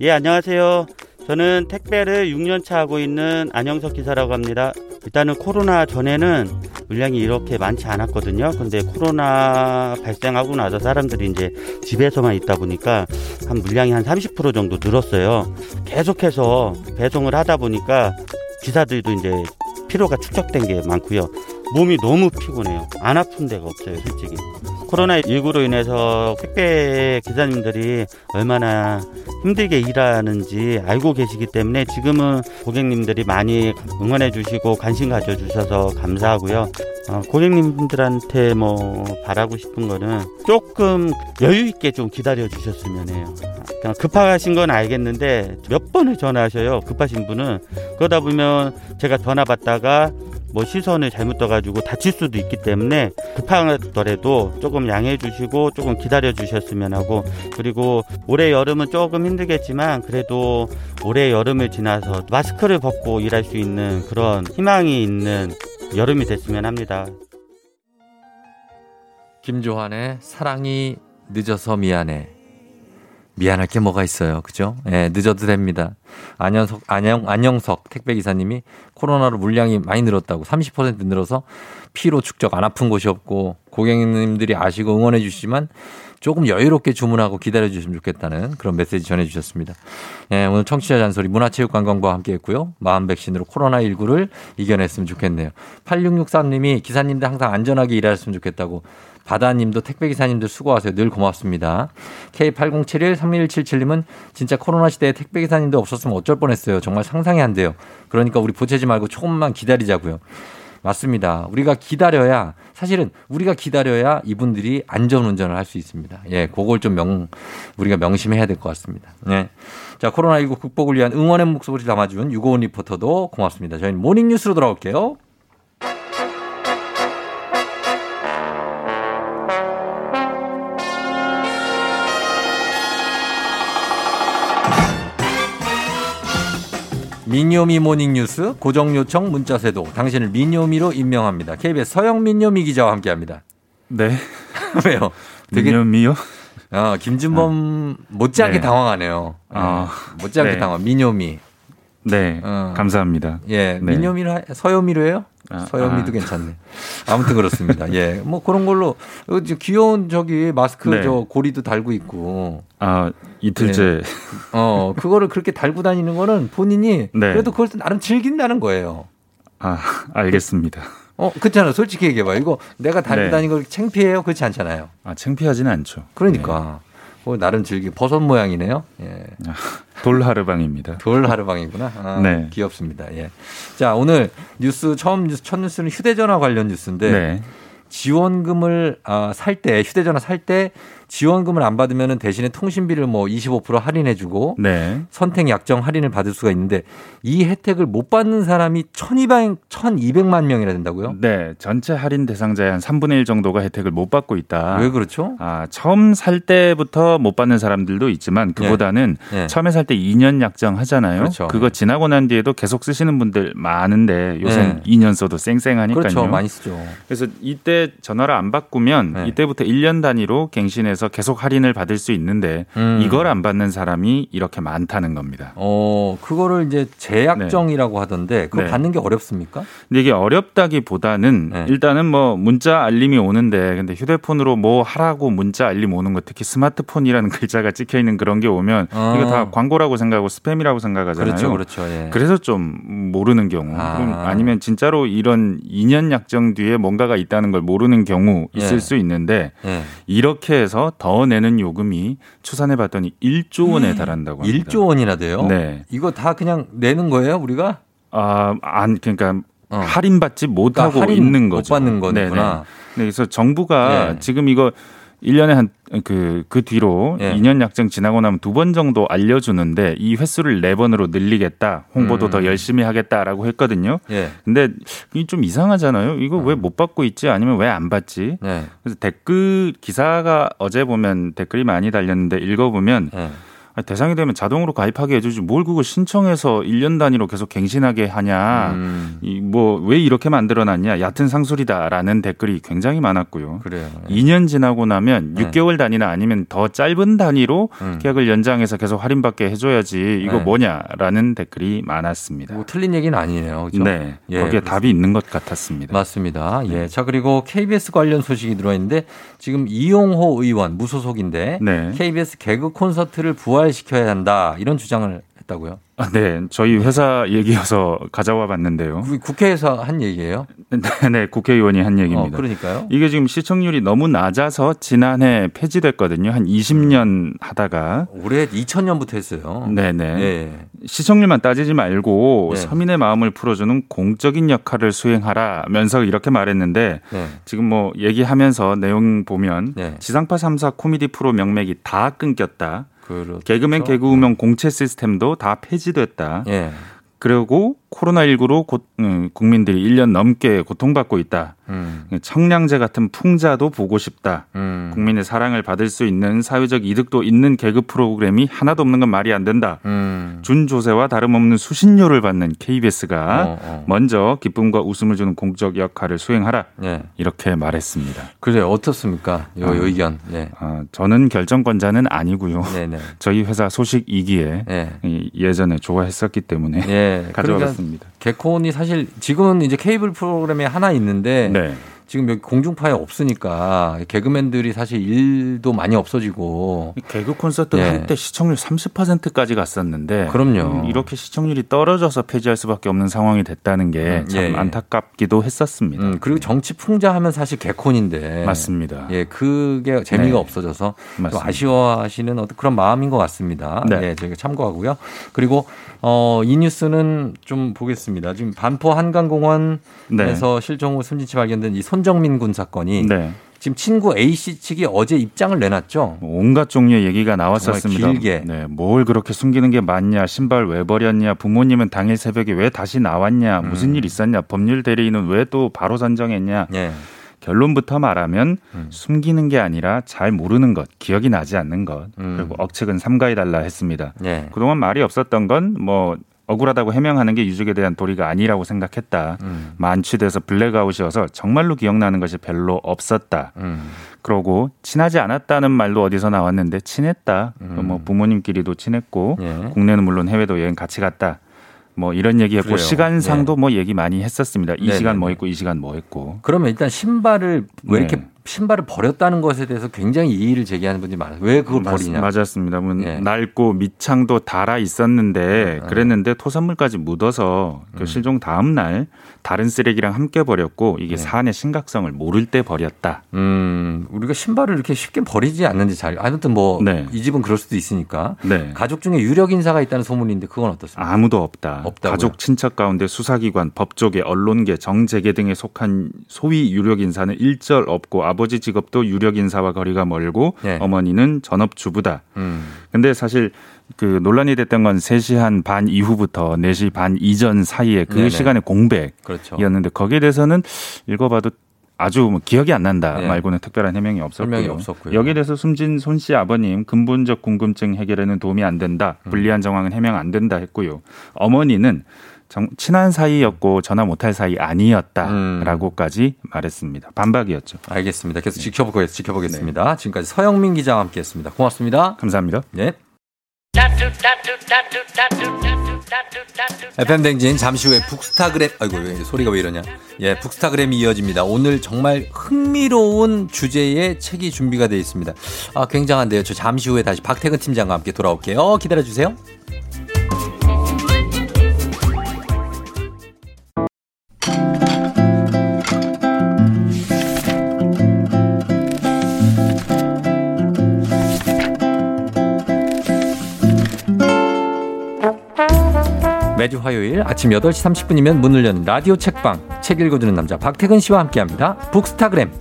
예, 안녕하세요. 저는 택배를 6년차 하고 있는 안영석 기사라고 합니다. 일단은 코로나 전에는 물량이 이렇게 많지 않았거든요. 근데 코로나 발생하고 나서 사람들이 이제 집에서만 있다 보니까 한 물량이 한 30% 정도 늘었어요. 계속해서 배송을 하다 보니까 기사들도 이제 피로가 축적된 게 많고요. 몸이 너무 피곤해요. 안 아픈 데가 없어요, 솔직히. 코로나19로 인해서 택배 기사님들이 얼마나 힘들게 일하는지 알고 계시기 때문에 지금은 고객님들이 많이 응원해 주시고 관심 가져 주셔서 감사하고요. 어, 고객님들한테 뭐 바라고 싶은 거는 조금 여유 있게 좀 기다려 주셨으면 해요. 그냥 급하신 건 알겠는데 몇 번을 전화하셔요. 급하신 분은 그러다 보면 제가 전화 받다가 뭐 시선을 잘못 떠가지고 다칠 수도 있기 때문에 급하더라도 조금 양해해 주시고 조금 기다려 주셨으면 하고 그리고 올해 여름은 조금 힘들겠지만 그래도 올해 여름을 지나서 마스크를 벗고 일할 수 있는 그런 희망이 있는 여름이 됐으면 합니다.
김조한의 사랑이 늦어서 미안해. 미안할 게 뭐가 있어요. 그죠? 예, 늦어도 됩니다. 안영석, 안영, 안영석 택배기사님이 코로나로 물량이 많이 늘었다고 30% 늘어서 피로 축적 안 아픈 곳이 없고 고객님들이 아시고 응원해 주시지만 조금 여유롭게 주문하고 기다려 주시면 좋겠다는 그런 메시지 전해 주셨습니다. 예, 오늘 청취자 잔소리 문화체육관광부와 함께 했고요. 마음 백신으로 코로나19를 이겨냈으면 좋겠네요. 8663님이 기사님들 항상 안전하게 일하셨으면 좋겠다고 바다님도 택배기사님들 수고하세요. 늘 고맙습니다. K8071-3177님은 진짜 코로나 시대에 택배기사님들 없었으면 어쩔 뻔했어요. 정말 상상이 안 돼요. 그러니까 우리 보채지 말고 조금만 기다리자고요. 맞습니다. 우리가 기다려야 사실은 우리가 기다려야 이분들이 안전 운전을 할 수 있습니다. 예, 그걸 좀 명 우리가 명심해야 될 것 같습니다. 예. 자, 코로나19 극복을 위한 응원의 목소리 담아준 유고원 리포터도 고맙습니다. 저희는 모닝 뉴스로 돌아올게요. 미니오미 모닝뉴스 고정 요청 문자 세도 당신을 미니오미로 임명합니다. KBS 서영 미니오미 기자와 함께합니다.
네.
왜요? 되게
미니오미요?
어, 김준범 못지않게
네.
당황하네요.
아,
예, 못지않게
네.
당황. 미니오미.
네.
어.
감사합니다.
예,
네.
하- 서요미로 해요?
아,
서요미도
아.
괜찮네. 아무튼 그렇습니다. 예, 뭐 그런 걸로 어, 저 귀여운 저기 마스크
네.
저 고리도 달고 있고.
아, 이틀째.
어, 그거를 그렇게 달고 다니는 거는 본인이
네.
그래도 그걸 나름 즐긴다는 거예요.
아, 알겠습니다.
어, 그렇잖아. 솔직히 얘기해 봐. 이거 내가 달고
네.
다니는 거 창피해요? 그렇지 않잖아요.
아, 창피하지는 않죠.
그러니까. 뭐 나름 즐기 버섯 모양이네요. 예.
돌하르방입니다.
돌 하르방이구나. 아,
네.
귀엽습니다. 예. 자, 오늘 뉴스 처음 뉴스 첫 뉴스는 휴대전화 관련 뉴스인데
네.
지원금을 아, 살 때 휴대전화 살 때 지원금을 안 받으면 대신에 통신비를 뭐 25% 할인해 주고
네.
선택 약정 할인을 받을 수가 있는데 이 혜택을 못 받는 사람이 1200, 1200만 명이나 된다고요?
네. 전체 할인 대상자의 한 3분의 1 정도가 혜택을 못 받고 있다.
왜 그렇죠?
아, 처음 살 때부터 못 받는 사람들도 있지만 그보다는
예.
처음에 살 때 2년 약정 하잖아요.
그렇죠.
거 지나고 난 뒤에도 계속 쓰시는 분들 많은데 요새는
네.
2년 써도 쌩쌩하니까요.
그렇죠. 많이 쓰죠.
그래서 이때 전화를 안 바꾸면
네.
이때부터 1년 단위로 갱신해서 계속 할인을 받을 수 있는데
음.
이걸 안 받는 사람이 이렇게 많다는 겁니다.
어, 그거를 이제 재약정이라고 하던데 그거
네.
받는 게 어렵습니까?
근데 이게 어렵다기보다는
네.
일단은 뭐 문자 알림이 오는데 근데 휴대폰으로 뭐 하라고 문자 알림 오는 거 특히 스마트폰이라는 글자가 찍혀 있는 그런 게 오면
어.
이거 다 광고라고 생각하고 스팸이라고 생각하잖아요.
그렇죠. 그렇죠. 예.
그래서 좀 모르는 경우
아.
아니면 진짜로 이런 2년 약정 뒤에 뭔가가 있다는 걸 모르는 경우 있을
예.
수 있는데
예.
이렇게 해서 더 내는 요금이 추산해 봤더니 1조 원에 달한다고 합니다.
1조 원이나 돼요?
네.
이거 다 그냥 내는 거예요, 우리가?
아, 안 그러니까
어.
할인받지 못하고
그러니까 할인
있는
못
거죠.
받는 거구나.
네네. 네, 그래서 정부가
네.
지금 이거 1년에 한 그 그 뒤로
예.
2년 약정 지나고 나면 두 번 정도 알려 주는데 이 횟수를 네 번으로 늘리겠다, 홍보도
음.
더 열심히 하겠다라고 했거든요.
예.
근데 이게 좀 이상하잖아요. 이거 왜 못 받고 있지? 아니면 왜 안 받지?
네.
그래서 댓글 기사가 어제 보면 댓글이 많이 달렸는데 읽어 보면
네.
대상이 되면 자동으로 가입하게 해주지 뭘 그걸 신청해서 1년 단위로 계속 갱신하게 하냐.
음,
이뭐왜 이렇게 만들어놨냐. 얕은 상술이다라는 댓글이 굉장히 많았고요.
그래요. 예.
2년 지나고 나면
네.
6개월 단위나 아니면 더 짧은 단위로
음.
계약을 연장해서 계속 할인받게 해줘야지 이거
네.
뭐냐라는 댓글이 많았습니다.
뭐 틀린 얘기는 아니네요. 그죠?
네,
예,
거기에
그렇습니다.
답이 있는 것 같았습니다.
맞습니다. 예. 자, 그리고 KBS 관련 소식이 들어있는데 지금 이용호 의원 무소속인데
네.
KBS 개그 콘서트를 부활 시켜야 한다. 이런 주장을 했다고요.
아, 네, 저희 회사 얘기여서 가져와 봤는데요.
그 국회에서 한 얘기예요?
네, 네, 국회의원이 한
어,
얘기입니다.
그러니까요.
이게 지금 시청률이 너무 낮아서 지난해 폐지됐거든요. 한 20년 하다가.
올해 2000년부터 했어요.
네네.
예.
시청률만 따지지 말고
네.
서민의 마음을 풀어주는 공적인 역할을 수행하라면서 이렇게 말했는데
네.
지금 뭐 얘기하면서 내용 보면
네.
지상파 3사 코미디 프로 명맥이 다 끊겼다.
그렇죠.
개그맨 개그우먼 공채 시스템도 다 폐지됐다.
예.
그리고 코로나19로 고, 음, 국민들이 1년 넘게 고통받고 있다.
음.
청량제 같은 풍자도 보고 싶다.
음.
국민의 사랑을 받을 수 있는 사회적 이득도 있는 개그 프로그램이 하나도 없는 건 말이 안 된다.
음.
준조세와 다름없는 수신료를 받는 KBS가
어, 어.
먼저 기쁨과 웃음을 주는 공적 역할을 수행하라.
예.
이렇게 말했습니다.
그래요. 어떻습니까? 요, 요
아.
의견. 예.
아, 저는 결정권자는 아니고요.
네네.
저희 회사 소식 이기에
예.
이- 예전에 좋아했었기 때문에
예.
가져와 봤습니다.
개콘이 사실 지금은 이제 케이블 프로그램에 하나 있는데
네.
지금 여기 공중파에 없으니까 개그맨들이 사실 일도 많이 없어지고
개그 콘서트
예.
할때 시청률 30%까지 갔었는데
그럼요.
음, 이렇게 시청률이 떨어져서 폐지할 수밖에 없는 상황이 됐다는 게
음,
참
예, 예.
안타깝기도 했었습니다.
음, 그리고 정치 풍자 하면 사실 개콘인데
맞습니다.
예, 그게 재미가
네.
없어져서 좀
맞습니다.
아쉬워하시는 어떤 그런 마음인 것 같습니다.
네.
예, 저희가 참고하고요. 그리고 어, 이 뉴스는 좀 보겠습니다. 지금 반포 한강공원에서 실종 후 숨진 채 발견된 이 손정민 군 사건이
네.
지금 친구 A 씨 측이 어제 입장을 내놨죠.
뭐 온갖 종류의 얘기가 나왔었습니다.
길게.
네, 뭘 그렇게 숨기는 게 맞냐, 신발 왜 버렸냐, 부모님은 당일 새벽에 왜 다시 나왔냐,
음.
무슨 일 있었냐, 법률 대리인은 왜 또 바로 선정했냐.
예.
결론부터 말하면
음.
숨기는 게 아니라 잘 모르는 것, 기억이 나지 않는 것,
음.
그리고 억측은 삼가해달라 했습니다.
예.
그동안 말이 없었던 건 뭐 억울하다고 해명하는 게 유족에 대한 도리가 아니라고 생각했다.
음.
만취돼서 블랙아웃이어서 정말로 기억나는 것이 별로 없었다.
음.
그러고 친하지 않았다는 말도 어디서 나왔는데 친했다.
음.
뭐 부모님끼리도 친했고
예.
국내는 물론 해외도 여행 같이 갔다. 뭐 이런 얘기했고
그래요.
시간상도 뭐 얘기 많이 했었습니다. 이
네네네.
시간 뭐 했고 이 시간 뭐 했고.
그러면 일단 신발을 왜
네.
이렇게 신발을 버렸다는 것에 대해서 굉장히 이의를 제기하는 분들이 많아요. 왜 그걸
맞-
버리냐?
맞았습니다. 뭐
예.
낡고 밑창도 달아 있었는데
어.
그랬는데 토산물까지 묻어서
음.
그 실종 다음 날 다른 쓰레기랑 함께 버렸고 이게
네.
사안의 심각성을 모를 때 버렸다.
음, 우리가 신발을 이렇게 쉽게 버리지 않는지 잘. 아무튼 뭐,
네.
이 집은 그럴 수도 있으니까.
네.
가족 중에 유력 인사가 있다는 소문인데 그건 어떻습니까?
아무도 없다.
없다고요?
가족 친척 가운데 수사기관, 법조계, 언론계, 정재계 등에 속한 소위 유력 인사는 일절 없고 아버지 직업도 유력 인사와 거리가 멀고
네.
어머니는 전업 주부다.
음,
근데 사실 그 논란이 됐던 건 3시 한 반 이후부터 4시 반 이전 사이에 그
네네.
공백이었는데
그렇죠.
거기에 대해서는 읽어봐도 아주 뭐 기억이 안 난다
네.
말고는 특별한 해명이 없었고요.
설명이 없었고요.
여기에 대해서 숨진 손 씨 아버님 근본적 궁금증 해결에는 도움이 안 된다.
음.
불리한 정황은 해명 안 된다 했고요. 어머니는 정- 친한 사이였고 전화 못할 사이 아니었다라고까지 말했습니다. 반박이었죠.
알겠습니다. 계속 지켜보고, 지켜보겠습니다. 지금까지 서영민 기자와 함께 했습니다. 고맙습니다.
감사합니다.
네. FM 댕진 잠시 후에 북스타그램 아이고 왜 소리가 왜 이러냐 예 북스타그램이 이어집니다 오늘 정말 흥미로운 주제의 책이 준비가 되어 있습니다 아 굉장한데요 저 잠시 후에 다시 박태근 팀장과 함께 돌아올게요 기다려 주세요 매주 화요일 아침 8시 30분이면 문을 여는 라디오 책방 책 읽어주는 남자 박태근 씨와 함께합니다 북스타그램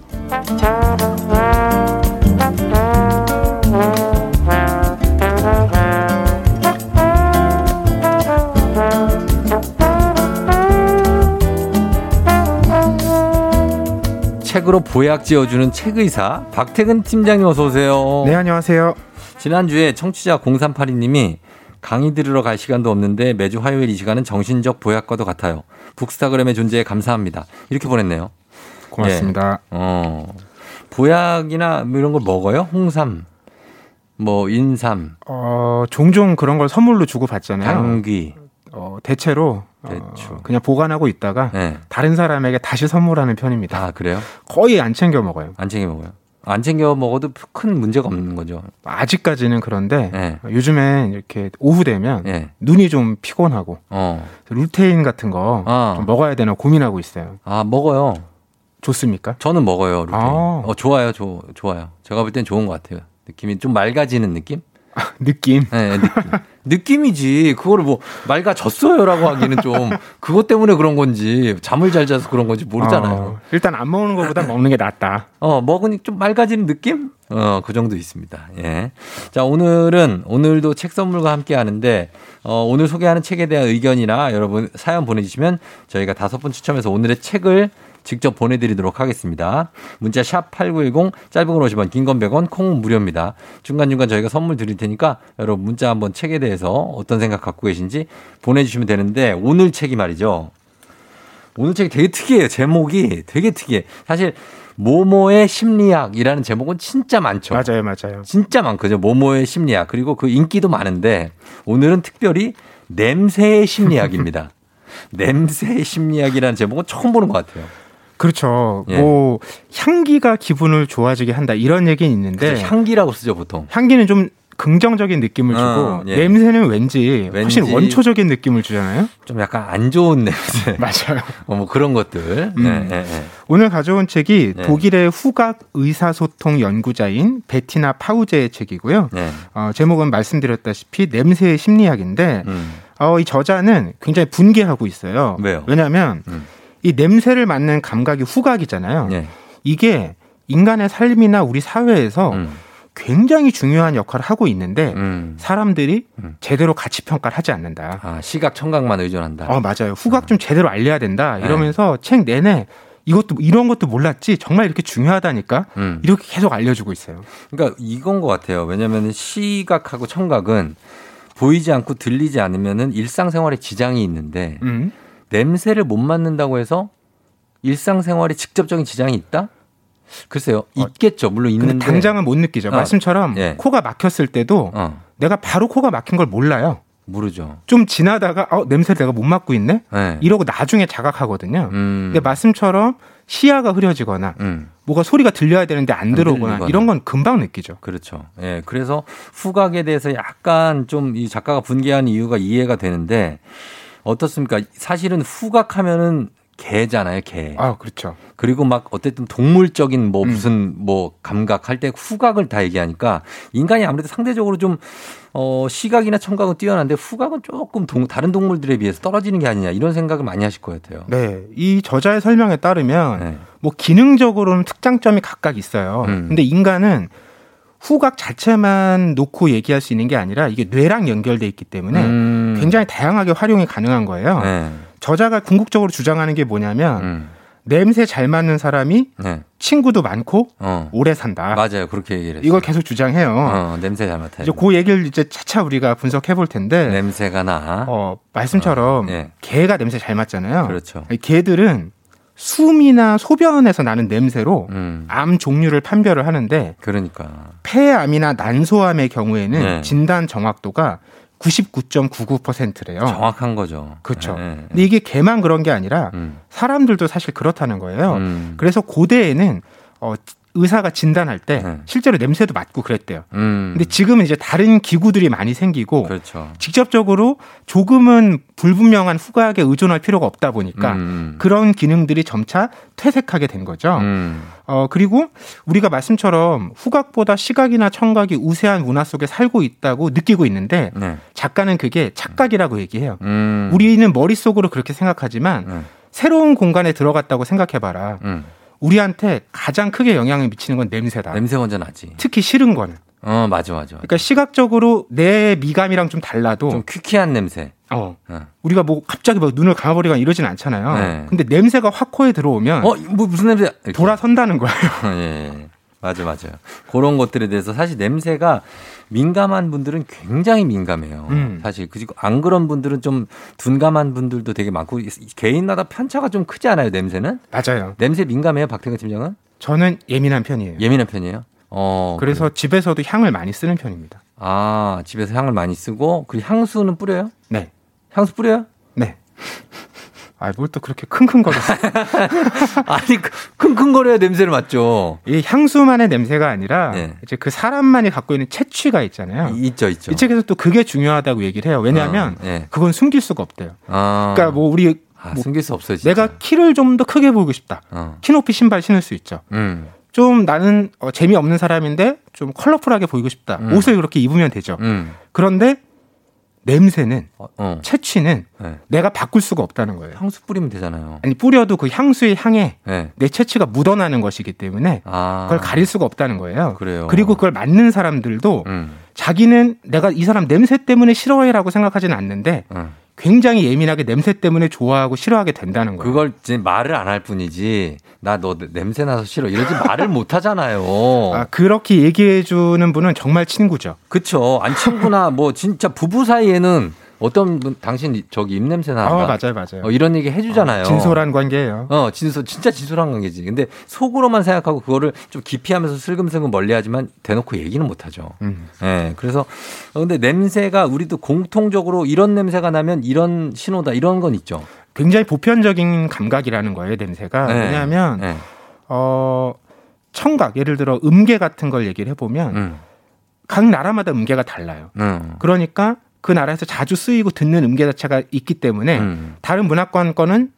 책으로 보약 지어주는 책의사 박태근 팀장님 어서 오세요.
네, 안녕하세요.
지난주에 청취자 0382님이 강의 들으러 갈 시간도 없는데 매주 화요일 이 시간은 정신적 보약과도 같아요. 북스타그램의 존재에 감사합니다. 이렇게 보냈네요.
고맙습니다.
예. 어. 보약이나 뭐 이런 걸 먹어요? 홍삼, 뭐 인삼,
어, 종종 그런 걸 선물로 주고 받잖아요.
당귀.
어, 대체로 어,
대충.
그냥 보관하고 있다가
네.
다른 사람에게 다시 선물하는 편입니다.
아 그래요?
거의 안 챙겨 먹어요.
안 챙겨 먹어요. 안 챙겨 먹어도 큰 문제가 없는 거죠.
아직까지는 그런데
네.
요즘엔 이렇게 오후 되면
네.
눈이 좀 피곤하고
어.
루테인 같은 거
아.
좀 먹어야 되나 고민하고 있어요.
아 먹어요.
좋습니까?
저는 먹어요. 루테인.
아.
어 좋아요, 좋 좋아요. 제가 볼 땐 좋은 것 같아요. 느낌이 좀 맑아지는 느낌?
느낌.
네, 느낌. 느낌이지. 그거를 뭐 맑아졌어요라고 하기는 좀 그것 때문에 그런 건지 잠을 잘 자서 그런 건지 모르잖아요.
어, 일단 안 먹는 것보다 먹는 게 낫다.
어, 먹으니 좀 맑아지는 느낌? 어, 그 정도 있습니다. 예. 자, 오늘은, 오늘도 책 선물과 함께 하는데, 어, 오늘 소개하는 책에 대한 의견이나 여러분 사연 보내 주시면 저희가 다섯 분 추첨해서 오늘의 책을 직접 보내드리도록 하겠습니다. 문자 샵 8910, 짧은 건 50원, 긴 건 100원, 콩은 무료입니다. 중간중간 저희가 선물 드릴 테니까 여러분 문자 한번 책에 대해서 어떤 생각 갖고 계신지 보내주시면 되는데, 오늘 책이 말이죠. 오늘 책이 되게 특이해요. 제목이 되게 특이해. 사실 모모의 심리학이라는 제목은 진짜 많죠.
맞아요, 맞아요.
진짜 많거든요. 모모의 심리학. 그리고 그 인기도 많은데 오늘은 특별히 냄새의 심리학입니다. 냄새의 심리학이라는 제목은 처음 보는 것 같아요.
그렇죠.
예.
뭐 향기가 기분을 좋아지게 한다 이런 얘기는 있는데
그래서 향기라고 쓰죠 보통.
향기는 좀 긍정적인 느낌을 주고
어, 예.
냄새는 왠지, 훨씬
왠지
원초적인 느낌을 주잖아요.
좀 약간 안 좋은 냄새.
맞아요.
어, 뭐 그런 것들.
음.
네, 네, 네.
오늘 가져온 책이
네.
독일의 후각 의사소통 연구자인 베티나 파우제의 책이고요.
네.
어, 제목은 말씀드렸다시피 냄새의 심리학인데
음.
어, 이 저자는 굉장히 분개하고 있어요.
왜요?
왜냐하면
음.
이 냄새를 맡는 감각이 후각이잖아요.
네.
이게 인간의 삶이나 우리 사회에서
음.
굉장히 중요한 역할을 하고 있는데
음.
사람들이 제대로 가치 평가를 하지 않는다.
아, 시각 청각만 의존한다.
어 맞아요. 후각 좀 제대로 알려야 된다.
네.
이러면서 책 내내 이것도 이런 것도 몰랐지 정말 이렇게 중요하다니까
음.
이렇게 계속 알려주고 있어요.
그러니까 이건 것 같아요. 왜냐하면 시각하고 청각은 보이지 않고 들리지 않으면은 일상생활에 지장이 있는데
음.
냄새를 못 맡는다고 해서 일상생활에 직접적인 지장이 있다? 글쎄요, 있겠죠. 물론 있는데
당장은 못 느끼죠.
어.
말씀처럼
예.
코가 막혔을 때도
어,
내가 바로 코가 막힌 걸 몰라요.
모르죠.
좀 지나다가 어 냄새 내가 못 맡고 있네.
네.
이러고 나중에 자각하거든요.
음,
근데 말씀처럼 시야가 흐려지거나
음,
뭐가 소리가 들려야 되는데 안,
안
들어오거나. 이런 건 금방 느끼죠.
그렇죠. 예, 그래서 후각에 대해서 약간 좀 이 작가가 분개한 이유가 이해가 되는데 어떻습니까? 사실은 후각하면은 개잖아요, 개.
아 그렇죠.
그리고 막 어쨌든 동물적인 뭐
음.
무슨 뭐 감각 할 때 후각을 다 얘기하니까 인간이 아무래도 상대적으로 좀 어, 시각이나 청각은 뛰어난데 후각은 조금 동- 다른 동물들에 비해서 떨어지는 게 아니냐 이런 생각을 많이 하실 것 같아요.
네, 이 저자의 설명에 따르면
네.
뭐 기능적으로는 특장점이 각각 있어요.
음.
근데 인간은 후각 자체만 놓고 얘기할 수 있는 게 아니라 이게 뇌랑 연결돼 있기 때문에
음.
굉장히 다양하게 활용이 가능한 거예요.
네.
저자가 궁극적으로 주장하는 게 뭐냐면
음.
냄새 잘 맡는 사람이
네.
친구도 많고
어.
오래 산다.
맞아요. 그렇게 얘기를 했어요.
이걸 계속 주장해요.
어, 냄새 잘 맡아요.
이제 그 얘기를 이제 차차 우리가 분석해 볼 텐데
냄새가 나.
어, 말씀처럼
어, 예.
개가 냄새 잘 맡잖아요.
그렇죠.
이 개들은 숨이나 소변에서 나는 냄새로
음.
암 종류를 판별을 하는데
그러니까.
폐암이나 난소암의 경우에는
네.
진단 정확도가 99.99%래요.
정확한 거죠.
그렇죠.
네, 네.
근데 이게 개만 그런 게 아니라
음.
사람들도 사실 그렇다는 거예요.
음.
그래서 고대에는 어, 의사가 진단할 때
네.
실제로 냄새도 맡고 그랬대요.
음.
근데 지금은 이제 다른 기구들이 많이 생기고
그렇죠.
직접적으로 조금은 불분명한 후각에 의존할 필요가 없다 보니까
음.
그런 기능들이 점차 퇴색하게 된 거죠.
음.
어, 그리고 우리가 말씀처럼 후각보다 시각이나 청각이 우세한 문화 속에 살고 있다고 느끼고 있는데
네.
작가는 그게 착각이라고 얘기해요.
음.
우리는 머릿속으로 그렇게 생각하지만
네.
새로운 공간에 들어갔다고 생각해봐라.
음.
우리한테 가장 크게 영향을 미치는 건 냄새다.
냄새 먼저 나지.
특히 싫은 거는.
어, 맞아, 맞아.
그러니까 시각적으로 내 미감이랑 좀 달라도
좀 퀴퀴한 냄새.
어,
어.
우리가 뭐 갑자기 막 눈을 감아버리거나 이러진 않잖아요.
네.
근데 냄새가 확 코에 들어오면
어, 뭐 무슨 냄새?
돌아선다는 거예요.
예, 예. 맞아, 맞아요. 그런 것들에 대해서 사실 냄새가 민감한 분들은 굉장히 민감해요.
음.
사실 그리고 안 그런 분들은 좀 둔감한 분들도 되게 많고 개인마다 편차가 좀 크지 않아요, 냄새는?
맞아요.
냄새 민감해요, 박태근 팀장은?
저는 예민한 편이에요.
예민한 편이에요. 어.
그래서
그래요.
집에서도 향을 많이 쓰는 편입니다.
아, 집에서 향을 많이 쓰고 그리고 향수는 뿌려요?
네.
향수 뿌려요?
네. 아, 뭘 또 그렇게 킁킁거렸어.
아니, 그 킁킁거려야 냄새를 맡죠.
이 향수만의 냄새가 아니라
네.
이제 그 사람만이 갖고 있는 채취가 있잖아요.
이- 있죠, 있죠.
이 책에서 또 그게 중요하다고 얘기를 해요. 왜냐하면
어, 예.
그건 숨길 수가 없대요.
아.
그러니까 뭐 우리
아,
뭐
숨길 수 없어요, 진짜.
내가 키를 좀 더 크게 보이고 싶다.
어.
키 높이 신발 신을 수 있죠.
음.
좀 나는 어, 재미없는 사람인데 좀 컬러풀하게 보이고 싶다.
음.
옷을 그렇게 입으면 되죠.
음.
그런데 냄새는
어.
채취는
네.
내가 바꿀 수가 없다는 거예요.
향수 뿌리면 되잖아요.
아니 뿌려도 그 향수의 향에
네.
내 채취가 묻어나는 것이기 때문에
아.
그걸 가릴 수가 없다는 거예요.
그래요.
그리고 그걸 맡는 사람들도
음.
자기는 내가 이 사람 냄새 때문에 싫어해라고 생각하지는 않는데
음.
굉장히 예민하게 냄새 때문에 좋아하고 싫어하게 된다는 거예요.
그걸 이제 말을 안 할 뿐이지 나 너 냄새 나서 싫어 이러지 말을 못 하잖아요.
아, 그렇게 얘기해 주는 분은 정말 친구죠.
그쵸. 안 친구나 뭐 진짜 부부 사이에는 어떤 분 당신 저기 입냄새 난다.
아, 맞아요, 맞아요.
어, 이런 얘기 해주잖아요.
진솔한 관계예요.
어, 진솔, 진짜 진솔한 관계지. 근데 속으로만 생각하고 그거를 좀 기피하면서 슬금슬금 멀리 하지만 대놓고 얘기는 못 하죠.
음.
예. 그래서, 어, 근데 냄새가 우리도 공통적으로 이런 냄새가 나면 이런 신호다 이런 건 있죠.
굉장히 보편적인 감각이라는 거예요, 냄새가.
네.
왜냐하면
네.
어 청각, 예를 들어 음계 같은 걸 얘기를 해보면
음.
각 나라마다 음계가 달라요.
음.
그러니까 그 나라에서 자주 쓰이고 듣는 음계 자체가 있기 때문에
음.
다른 문화권 거는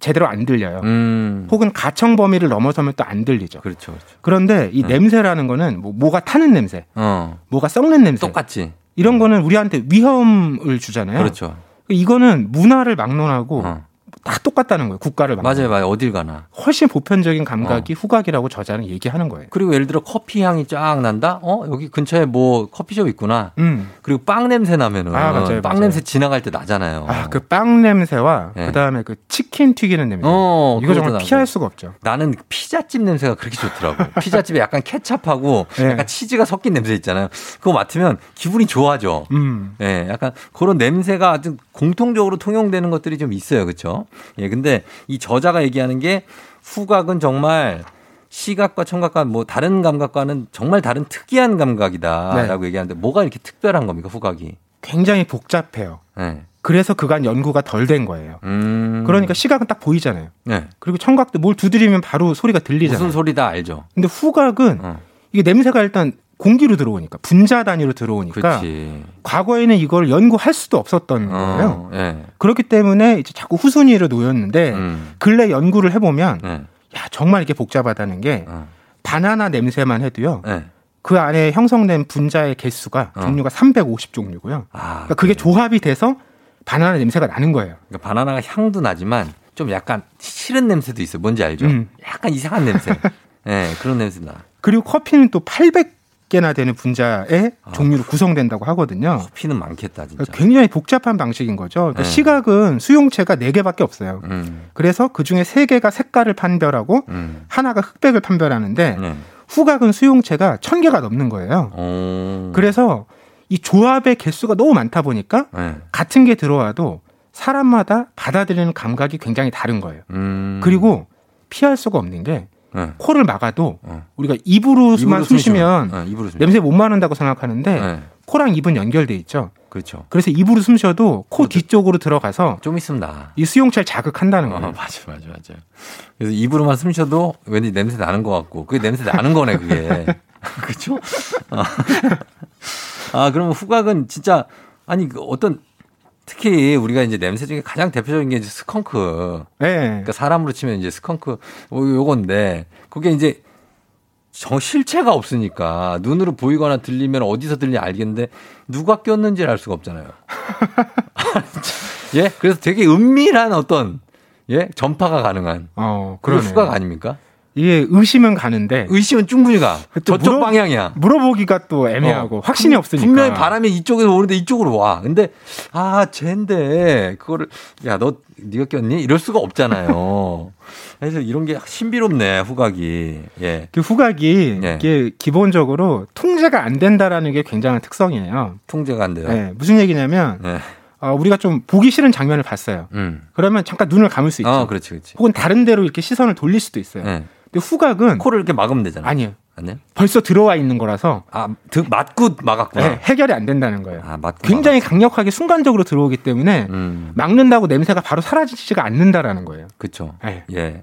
제대로 안 들려요.
음.
혹은 가청 범위를 넘어서면 또 안 들리죠.
그렇죠. 그렇죠.
그런데 이
음.
냄새라는 거는 뭐 뭐가 타는 냄새,
어.
뭐가 썩는 냄새,
똑같지.
이런 거는 우리한테 위험을 주잖아요.
그렇죠.
이거는 문화를 막론하고
어.
다 똑같다는 거예요. 국가를.
맞아요, 맞아요. 어딜 가나.
훨씬 보편적인 감각이
어.
후각이라고 저자는 얘기하는 거예요.
그리고 예를 들어 커피 향이 쫙 난다? 어? 여기 근처에 뭐 커피숍 있구나.
음.
그리고 빵 냄새 나면은.
아, 맞아요,
빵
맞아요.
냄새 지나갈 때 나잖아요.
아, 그 빵 냄새와
네.
그다음에 그 치킨 튀기는 냄새.
어,
이거 정말
그것도
피할. 수가 없죠.
나는 피자집 냄새가 그렇게 좋더라고. 피자집에 약간 케찹하고
네.
약간 치즈가 섞인 냄새 있잖아요. 그거 맡으면 기분이 좋아져.
음.
예, 약간 그런 냄새가 아주 공통적으로 통용되는 것들이 좀 있어요. 그렇죠? 예, 근데 이 저자가 얘기하는 게 후각은 정말 시각과 청각과 뭐 다른 감각과는 정말 다른 특이한 감각이다라고 얘기하는데 뭐가 이렇게 특별한 겁니까, 후각이?
굉장히 복잡해요.
예.
그래서 그간 연구가 덜 된 거예요.
음.
그러니까 시각은 딱 보이잖아요.
네.
그리고 청각도 뭘 두드리면 바로 소리가 들리잖아요.
무슨 소리다 알죠?
근데 후각은
어.
이게 냄새가 일단 공기로 들어오니까 분자 단위로 들어오니까
그렇지.
과거에는 이걸 연구할 수도 없었던 거예요.
어, 예.
그렇기 때문에 이제 자꾸 후순위로 놓였는데
음.
근래 연구를 해보면
네.
야 정말 이게 복잡하다는 게
어.
바나나 냄새만 해도요.
네.
그 안에 형성된 분자의 개수가
어.
종류가 350 종류고요.
아,
그러니까 그게 조합이 돼서 바나나 냄새가 나는 거예요.
그러니까 바나나가 향도 나지만 좀 약간 싫은 냄새도 있어요. 뭔지 알죠?
음.
약간 이상한 냄새. 예, 그런 냄새 나.
그리고 커피는 또 800 개나 되는 분자의
아.
종류로 구성된다고 하거든요.
피는 많겠다, 진짜.
굉장히 복잡한 방식인 거죠. 그러니까
네.
시각은 수용체가 4개밖에 없어요.
음,
그래서 그 중에 3개가 색깔을 판별하고
음.
하나가 흑백을 판별하는데
네.
후각은 수용체가 1000개가 넘는 거예요.
어.
그래서 이 조합의 개수가 너무 많다 보니까
네.
같은 게 들어와도 사람마다 받아들이는 감각이 굉장히 다른 거예요.
음.
그리고 피할 수가 없는 게
네.
코를 막아도
어.
우리가 입으로만
입으로
숨 쉬면
네, 입으로 숨
냄새 못 맡는다고 생각하는데
네.
코랑 입은 연결돼 있죠.
그렇죠.
그래서 입으로 숨 쉬어도 코 뒤쪽으로 들어가서
좀 있으면 나.
이 수용체를 자극한다는
어,
거예요.
맞아, 맞아, 맞아. 그래서 입으로만 숨 쉬어도 왠지 냄새 나는 것 같고, 그게 냄새 나는 거네, 그게. 그쵸? 아, 아, 그러면 후각은 진짜, 아니, 그 어떤, 특히 우리가 이제 냄새 중에 가장 대표적인 게 이제 스컹크.
네.
그러니까 사람으로 치면 이제 스컹크, 어, 요건데, 그게 이제 정 실체가 없으니까 눈으로 보이거나 들리면 어디서 들리 알겠는데 누가 꼈는지를 알 수가 없잖아요. 예? 그래서 되게 은밀한 어떤 예? 전파가 가능한
어,
그런. 후각 아닙니까?
이게 의심은 가는데
의심은 충분히 가.
또
저쪽
물어-
방향이야.
물어보기가 또 애매하고
어.
확신이
분-
없으니까.
분명히 바람이 이쪽에서 오는데 이쪽으로 와. 근데 아, 쟤인데 그거를 야, 너 네가 꼈니? 이럴 수가 없잖아요. 그래서 이런 게 신비롭네, 후각이. 예.
그 후각이
네.
이게 기본적으로 통제가 안 된다라는 게 굉장한 특성이에요.
통제가 안 돼요.
네, 무슨 얘기냐면
네.
어, 우리가 좀 보기 싫은 장면을 봤어요.
음.
그러면 잠깐 눈을 감을 수 있죠.
어, 그렇지, 그렇지.
혹은 다른 데로 이렇게 시선을 돌릴 수도 있어요.
네.
근데 후각은
코를 이렇게 막으면 되잖아.
아니에요.
아니요?
벌써 들어와 있는 거라서
아, 드, 맞고 막았구나.
네, 해결이 안 된다는 거예요.
아, 맞고
굉장히 강력하게 순간적으로 들어오기 때문에
음.
막는다고 냄새가 바로 사라지지가 않는다라는 거예요.
그쵸.
네.
예.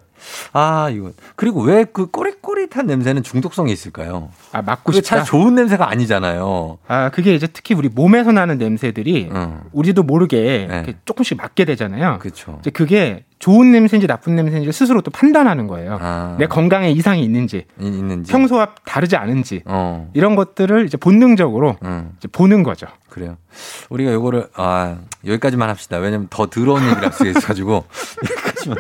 아, 이거. 그리고 왜 그 꼬릿꼬릿한 냄새는 중독성이 있을까요?
아, 맡고 싶다.
참 좋은 냄새가 아니잖아요.
아, 그게 이제 특히 우리 몸에서 나는 냄새들이
응.
우리도 모르게
네.
조금씩 맡게 되잖아요. 이제 그게 좋은 냄새인지 나쁜 냄새인지 스스로 또 판단하는 거예요.
아.
내 건강에 이상이 있는지,
이- 있는지.
평소와 다르지 않은지
어.
이런 것들을 이제 본능적으로
음.
이제 보는 거죠.
그래요. 우리가 요거를 아 여기까지만 합시다. 왜냐면 더 더러운 얘기를 할 수가 있어가지고 여기까지만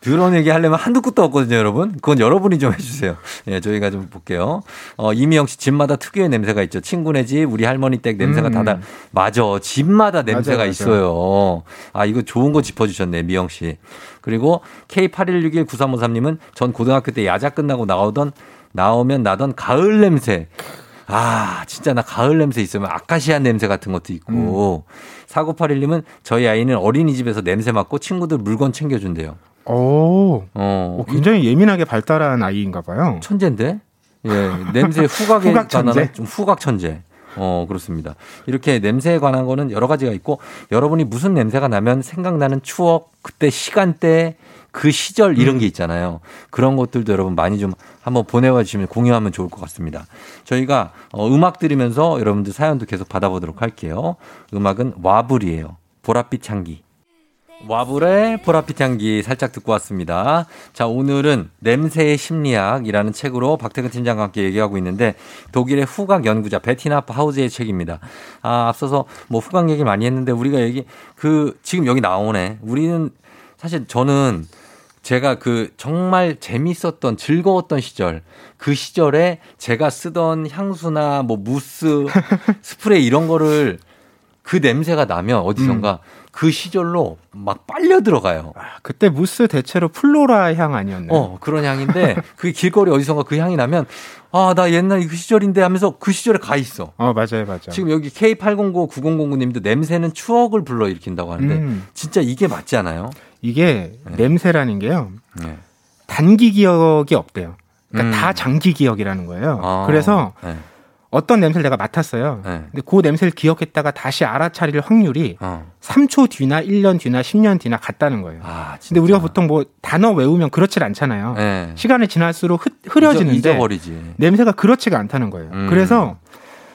더러운 얘기 하려면 한두 끝도 없거든요, 여러분. 그건 여러분이 좀 해주세요. 예, 저희가 좀 볼게요. 어 이미영 씨 집마다 특유의 냄새가 있죠. 친구네 집, 우리 할머니 댁 냄새가
음.
다다 맞아. 집마다 냄새가
맞아요, 맞아요.
있어요. 아 이거 좋은 거 짚어주셨네, 미영 씨. 그리고 K81619353님은 전 고등학교 때 야자 끝나고 나오던 나오면 나던 가을 냄새. 아, 진짜 나 가을 냄새 있으면 아카시아 냄새 같은 것도 있고.
음.
4981님은 저희 아이는 어린이집에서 냄새 맡고 친구들 물건 챙겨준대요.
오,
어,
어, 굉장히 예민하게 발달한 아이인가 봐요.
천재인데? 예, 냄새 후각에
후각 천재?
관한 좀 후각 천재. 어, 그렇습니다. 이렇게 냄새에 관한 거는 여러 가지가 있고 여러분이 무슨 냄새가 나면 생각나는 추억, 그때 시간대, 그 시절 이런 게 있잖아요. 그런 것들도 여러분 많이 좀 한번 보내와 주시면 공유하면 좋을 것 같습니다. 저희가 어, 음악 들으면서 여러분들 사연도 계속 받아보도록 할게요. 음악은 와불이에요. 보랏빛 향기. 와불의 보랏빛 향기 살짝 듣고 왔습니다. 자, 오늘은 냄새의 심리학이라는 책으로 박태근 팀장과 함께 얘기하고 있는데 독일의 후각 연구자 베티나 하우즈의 책입니다. 아, 앞서서 뭐 후각 얘기 많이 했는데 우리가 얘기 그 지금 여기 나오네. 우리는 사실 저는 제가 그 정말 재밌었던 즐거웠던 시절 그 시절에 제가 쓰던 향수나 뭐 무스 스프레이 이런 거를 그 냄새가 나면 어디선가 그 시절로 막 빨려 들어가요.
그때 무스 대체로 floral 향 아니었나요?
어, 그런 향인데 그 길거리 어디선가 그 향이 나면 아, 나 옛날 그 시절인데 하면서 그 시절에 가 있어.
어, 맞아요, 맞아요.
지금 여기 K80099009 님도 냄새는 추억을 불러일으킨다고 하는데
음.
진짜 이게 맞지 않아요?
이게 냄새라는 게요.
네.
단기 기억이 없대요. 그러니까
음.
다 장기 기억이라는 거예요.
아,
그래서
네.
어떤 냄새를 내가 맡았어요.
네.
근데 그 냄새를 기억했다가 다시 알아차릴 확률이
어.
3초 뒤나 1년 뒤나 10년 뒤나 같다는 거예요.
아,
근데 우리가 보통 뭐 단어 외우면 그렇질 않잖아요.
네.
시간이 지날수록 흐, 흐려지는데
잊어, 잊어 버리지.
냄새가 그렇지가 않다는 거예요.
음.
그래서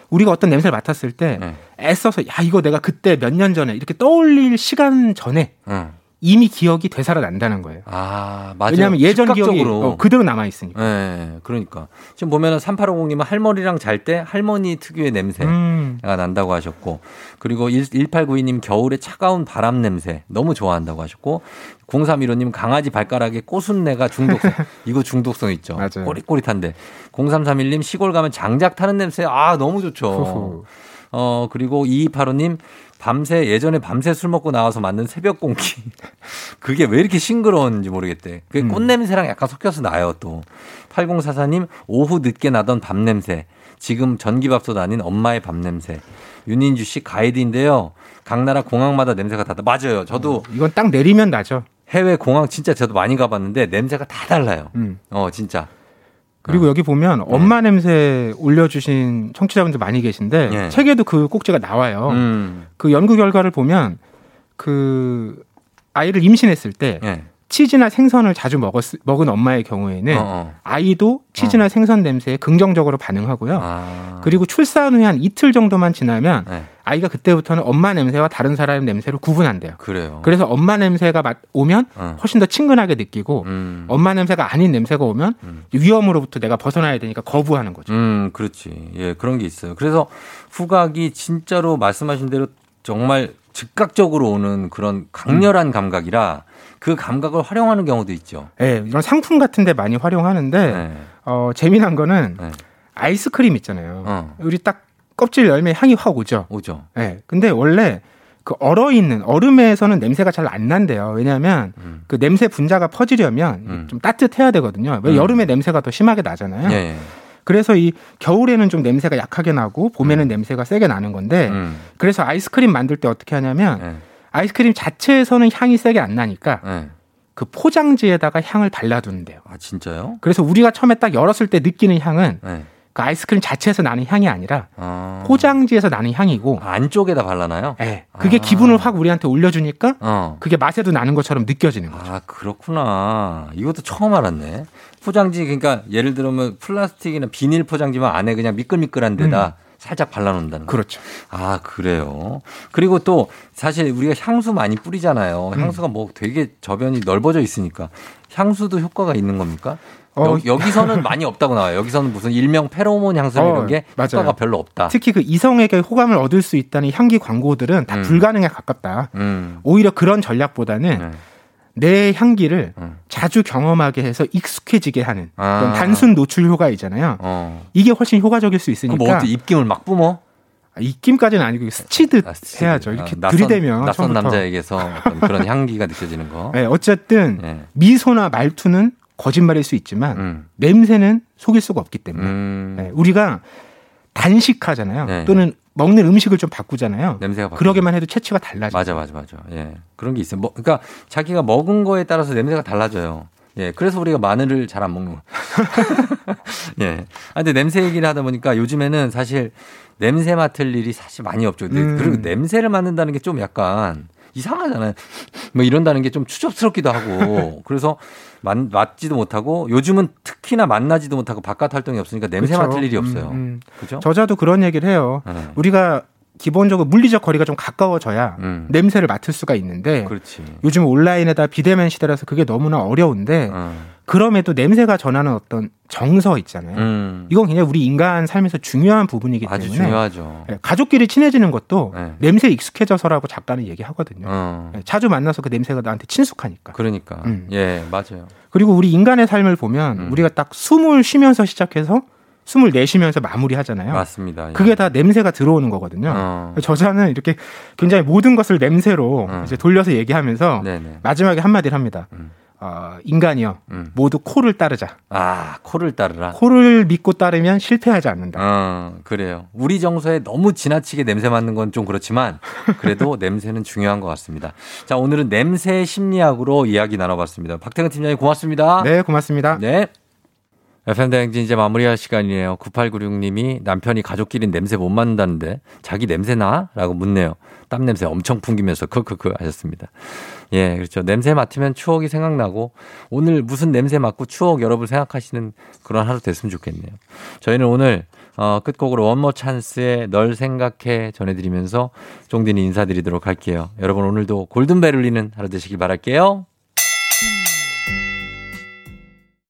우리가 어떤 냄새를 맡았을 때
네.
애써서 야 이거 내가 그때 몇 년 전에 이렇게 떠올릴 시간 전에
응.
이미 기억이 되살아난다는 거예요.
아, 맞아요.
왜냐하면 예전 기억이. 어, 그대로 남아 있으니까.
네, 그러니까. 지금 보면은 3850님은 할머니랑 잘 때 할머니 특유의 냄새가
음.
난다고 하셨고, 그리고 1892님 겨울에 차가운 바람 냄새 너무 좋아한다고 하셨고, 0315님 강아지 발가락에 꼬순내가 중독성. 이거 중독성 있죠.
맞아요.
꼬릿꼬릿한데. 0331님 시골 가면 장작 타는 냄새. 아, 너무 좋죠.
후후.
어, 그리고 2285님 밤새 예전에 밤새 술 먹고 나와서 만든 새벽 공기. 그게 왜 이렇게 싱그러운지 모르겠대. 그게
음.
꽃냄새랑 약간 섞여서 나요, 또. 8044님 오후 늦게 나던 밤 냄새. 지금 전기밥솥 아닌 엄마의 밤 냄새. 윤인주 씨 가이드인데요. 각 나라 공항마다 냄새가 다다. 맞아요. 저도
이건 딱 내리면 나죠.
해외 공항 진짜 저도 많이 가봤는데 냄새가 다 달라요.
음.
어, 진짜.
그리고 여기 보면 엄마 냄새 올려주신 청취자분들 많이 계신데
네.
책에도 그 꼭지가 나와요.
음.
그 연구 결과를 보면 그 아이를 임신했을 때
예.
치즈나 생선을 자주 먹었, 먹은 엄마의 경우에는
어, 어.
아이도 치즈나 생선 냄새에 긍정적으로 반응하고요.
아.
그리고 출산 후에 한 이틀 정도만 지나면
네.
아이가 그때부터는 엄마 냄새와 다른 사람의 냄새를 구분한대요.
그래요.
그래서 엄마 냄새가 맡- 오면
어.
훨씬 더 친근하게 느끼고
음.
엄마 냄새가 아닌 냄새가 오면 위험으로부터 내가 벗어나야 되니까 거부하는 거죠.
음, 그렇지. 예, 그런 게 있어요. 그래서 후각이 진짜로 말씀하신 대로 정말 즉각적으로 오는 그런 강렬한
음.
감각이라 그 감각을 활용하는 경우도 있죠.
네, 이런 상품 같은 데 많이 활용하는데
네.
어, 재미난 거는
네.
아이스크림 있잖아요.
어.
우리 딱 껍질 열매 향이 확 오죠.
오죠.
네, 근데 원래 그 얼어 있는 얼음에서는 냄새가 잘 안 난대요. 왜냐하면
음.
그 냄새 분자가 퍼지려면
음.
좀 따뜻해야 되거든요. 왜
음.
여름에 냄새가 더 심하게 나잖아요.
예.
그래서 이 겨울에는 좀 냄새가 약하게 나고 봄에는 냄새가 세게 나는 건데
음.
그래서 아이스크림 만들 때 어떻게 하냐면
예.
아이스크림 자체에서는 향이 세게 안 나니까
예.
그 포장지에다가 향을 발라둔대요.
아, 진짜요?
그래서 우리가 처음에 딱 열었을 때 느끼는 향은
예.
그 아이스크림 자체에서 나는 향이 아니라
어.
포장지에서 나는 향이고
안쪽에다 발라놔요?
예, 그게
아.
기분을 확 우리한테 올려주니까
어.
그게 맛에도 나는 것처럼 느껴지는 거죠.
아, 그렇구나. 이것도 처음 알았네. 포장지, 그러니까 예를 들면 플라스틱이나 비닐 포장지만 안에 그냥 미끌미끌한 데다 살짝 발라놓는다는 거.
그렇죠.
아, 그래요. 그리고 또 사실 우리가 향수 많이 뿌리잖아요.
음.
향수가 뭐 되게 저변이 넓어져 있으니까 향수도 효과가 있는 겁니까?
어.
여, 기서는 많이 없다고 나와요. 여기서는 무슨 일명 페로몬 향수
어,
이런 게
맞아요.
효과가 별로 없다.
특히 그 이성에게 호감을 얻을 수 있다는 향기 광고들은 다
음.
불가능에 가깝다.
음.
오히려 그런 전략보다는
네.
내 향기를
음.
자주 경험하게 해서 익숙해지게 하는
아.
그런 단순 노출 효과이잖아요.
어.
이게 훨씬 효과적일 수
그럼
있으니까
뭐 어떻게 입김을 막 뿜어?
아, 입김까지는 아니고 스치듯
아, 스치듯.
해야죠. 이렇게
아, 낯선,
들이대면
낯선
처음부터.
남자에게서 어떤 그런 향기가 느껴지는 거.
네, 어쨌든
네.
미소나 말투는 거짓말일 수 있지만
음.
냄새는 속일 수가 없기 때문에
음.
네, 우리가 단식하잖아요.
네.
또는 먹는 음식을 좀 바꾸잖아요.
냄새가 바뀌죠.
그러기만 해도 체취가 달라져.
맞아, 맞아, 맞아. 예. 그런 게 있어요. 뭐, 그러니까 자기가 먹은 거에 따라서 냄새가 달라져요. 예. 그래서 우리가 마늘을 잘 안 먹는 거. 예. 아, 근데 냄새 얘기를 하다 보니까 요즘에는 사실 냄새 맡을 일이 사실 많이 없죠.
음.
그리고 냄새를 맡는다는 게 좀 약간 이상하잖아요. 뭐 이런다는 게 좀 추접스럽기도 하고. 그래서 맡, 맡지도 못하고 요즘은 특히나 만나지도 못하고 바깥 활동이 없으니까 냄새
그쵸.
맡을 일이 없어요.
음, 음.
그죠?
저자도 그런 얘기를 해요.
네.
우리가 기본적으로 물리적 거리가 좀 가까워져야
음.
냄새를 맡을 수가 있는데
그렇지.
요즘 온라인에다 비대면 시대라서 그게 너무나 어려운데
어.
그럼에도 냄새가 전하는 어떤 정서 있잖아요.
음.
이건 굉장히 우리 인간 삶에서 중요한 부분이기 때문에
중요하죠.
예, 가족끼리 친해지는 것도
네.
냄새에 익숙해져서라고 작가는 얘기하거든요.
어.
예, 자주 만나서 그 냄새가 나한테 친숙하니까.
그러니까.
음.
예, 맞아요.
그리고 우리 인간의 삶을 보면
음.
우리가 딱 숨을 쉬면서 시작해서 숨을 내쉬면서 마무리하잖아요.
맞습니다. 예.
그게 다 냄새가 들어오는 거거든요.
어.
저자는 이렇게 굉장히 모든 것을 냄새로
어.
이제 돌려서 얘기하면서
네네.
마지막에 한마디를 합니다.
음.
어, 인간이여
음.
모두 코를 따르자.
아, 코를 따르라.
코를 믿고 따르면 실패하지 않는다.
어, 그래요. 우리 정서에 너무 지나치게 냄새 맡는 건 좀 그렇지만 그래도 냄새는 중요한 것 같습니다. 자, 오늘은 냄새 심리학으로 이야기 나눠봤습니다. 박태근 팀장님 고맙습니다.
네, 고맙습니다.
네. FM대행진 이제 마무리할 시간이에요. 9896님이 남편이 가족끼리 냄새 못 맡는다는데 자기 냄새 나? 라고 묻네요. 땀 냄새 엄청 풍기면서 크크크 하셨습니다. 예, 그렇죠. 냄새 맡으면 추억이 생각나고 오늘 무슨 냄새 맡고 추억 여러분 생각하시는 그런 하루 됐으면 좋겠네요. 저희는 오늘 어, 끝곡으로 원모 찬스의 널 생각해 전해드리면서 종딘이 인사드리도록 할게요. 여러분 오늘도 골든벨 울리는 하루 되시길 바랄게요.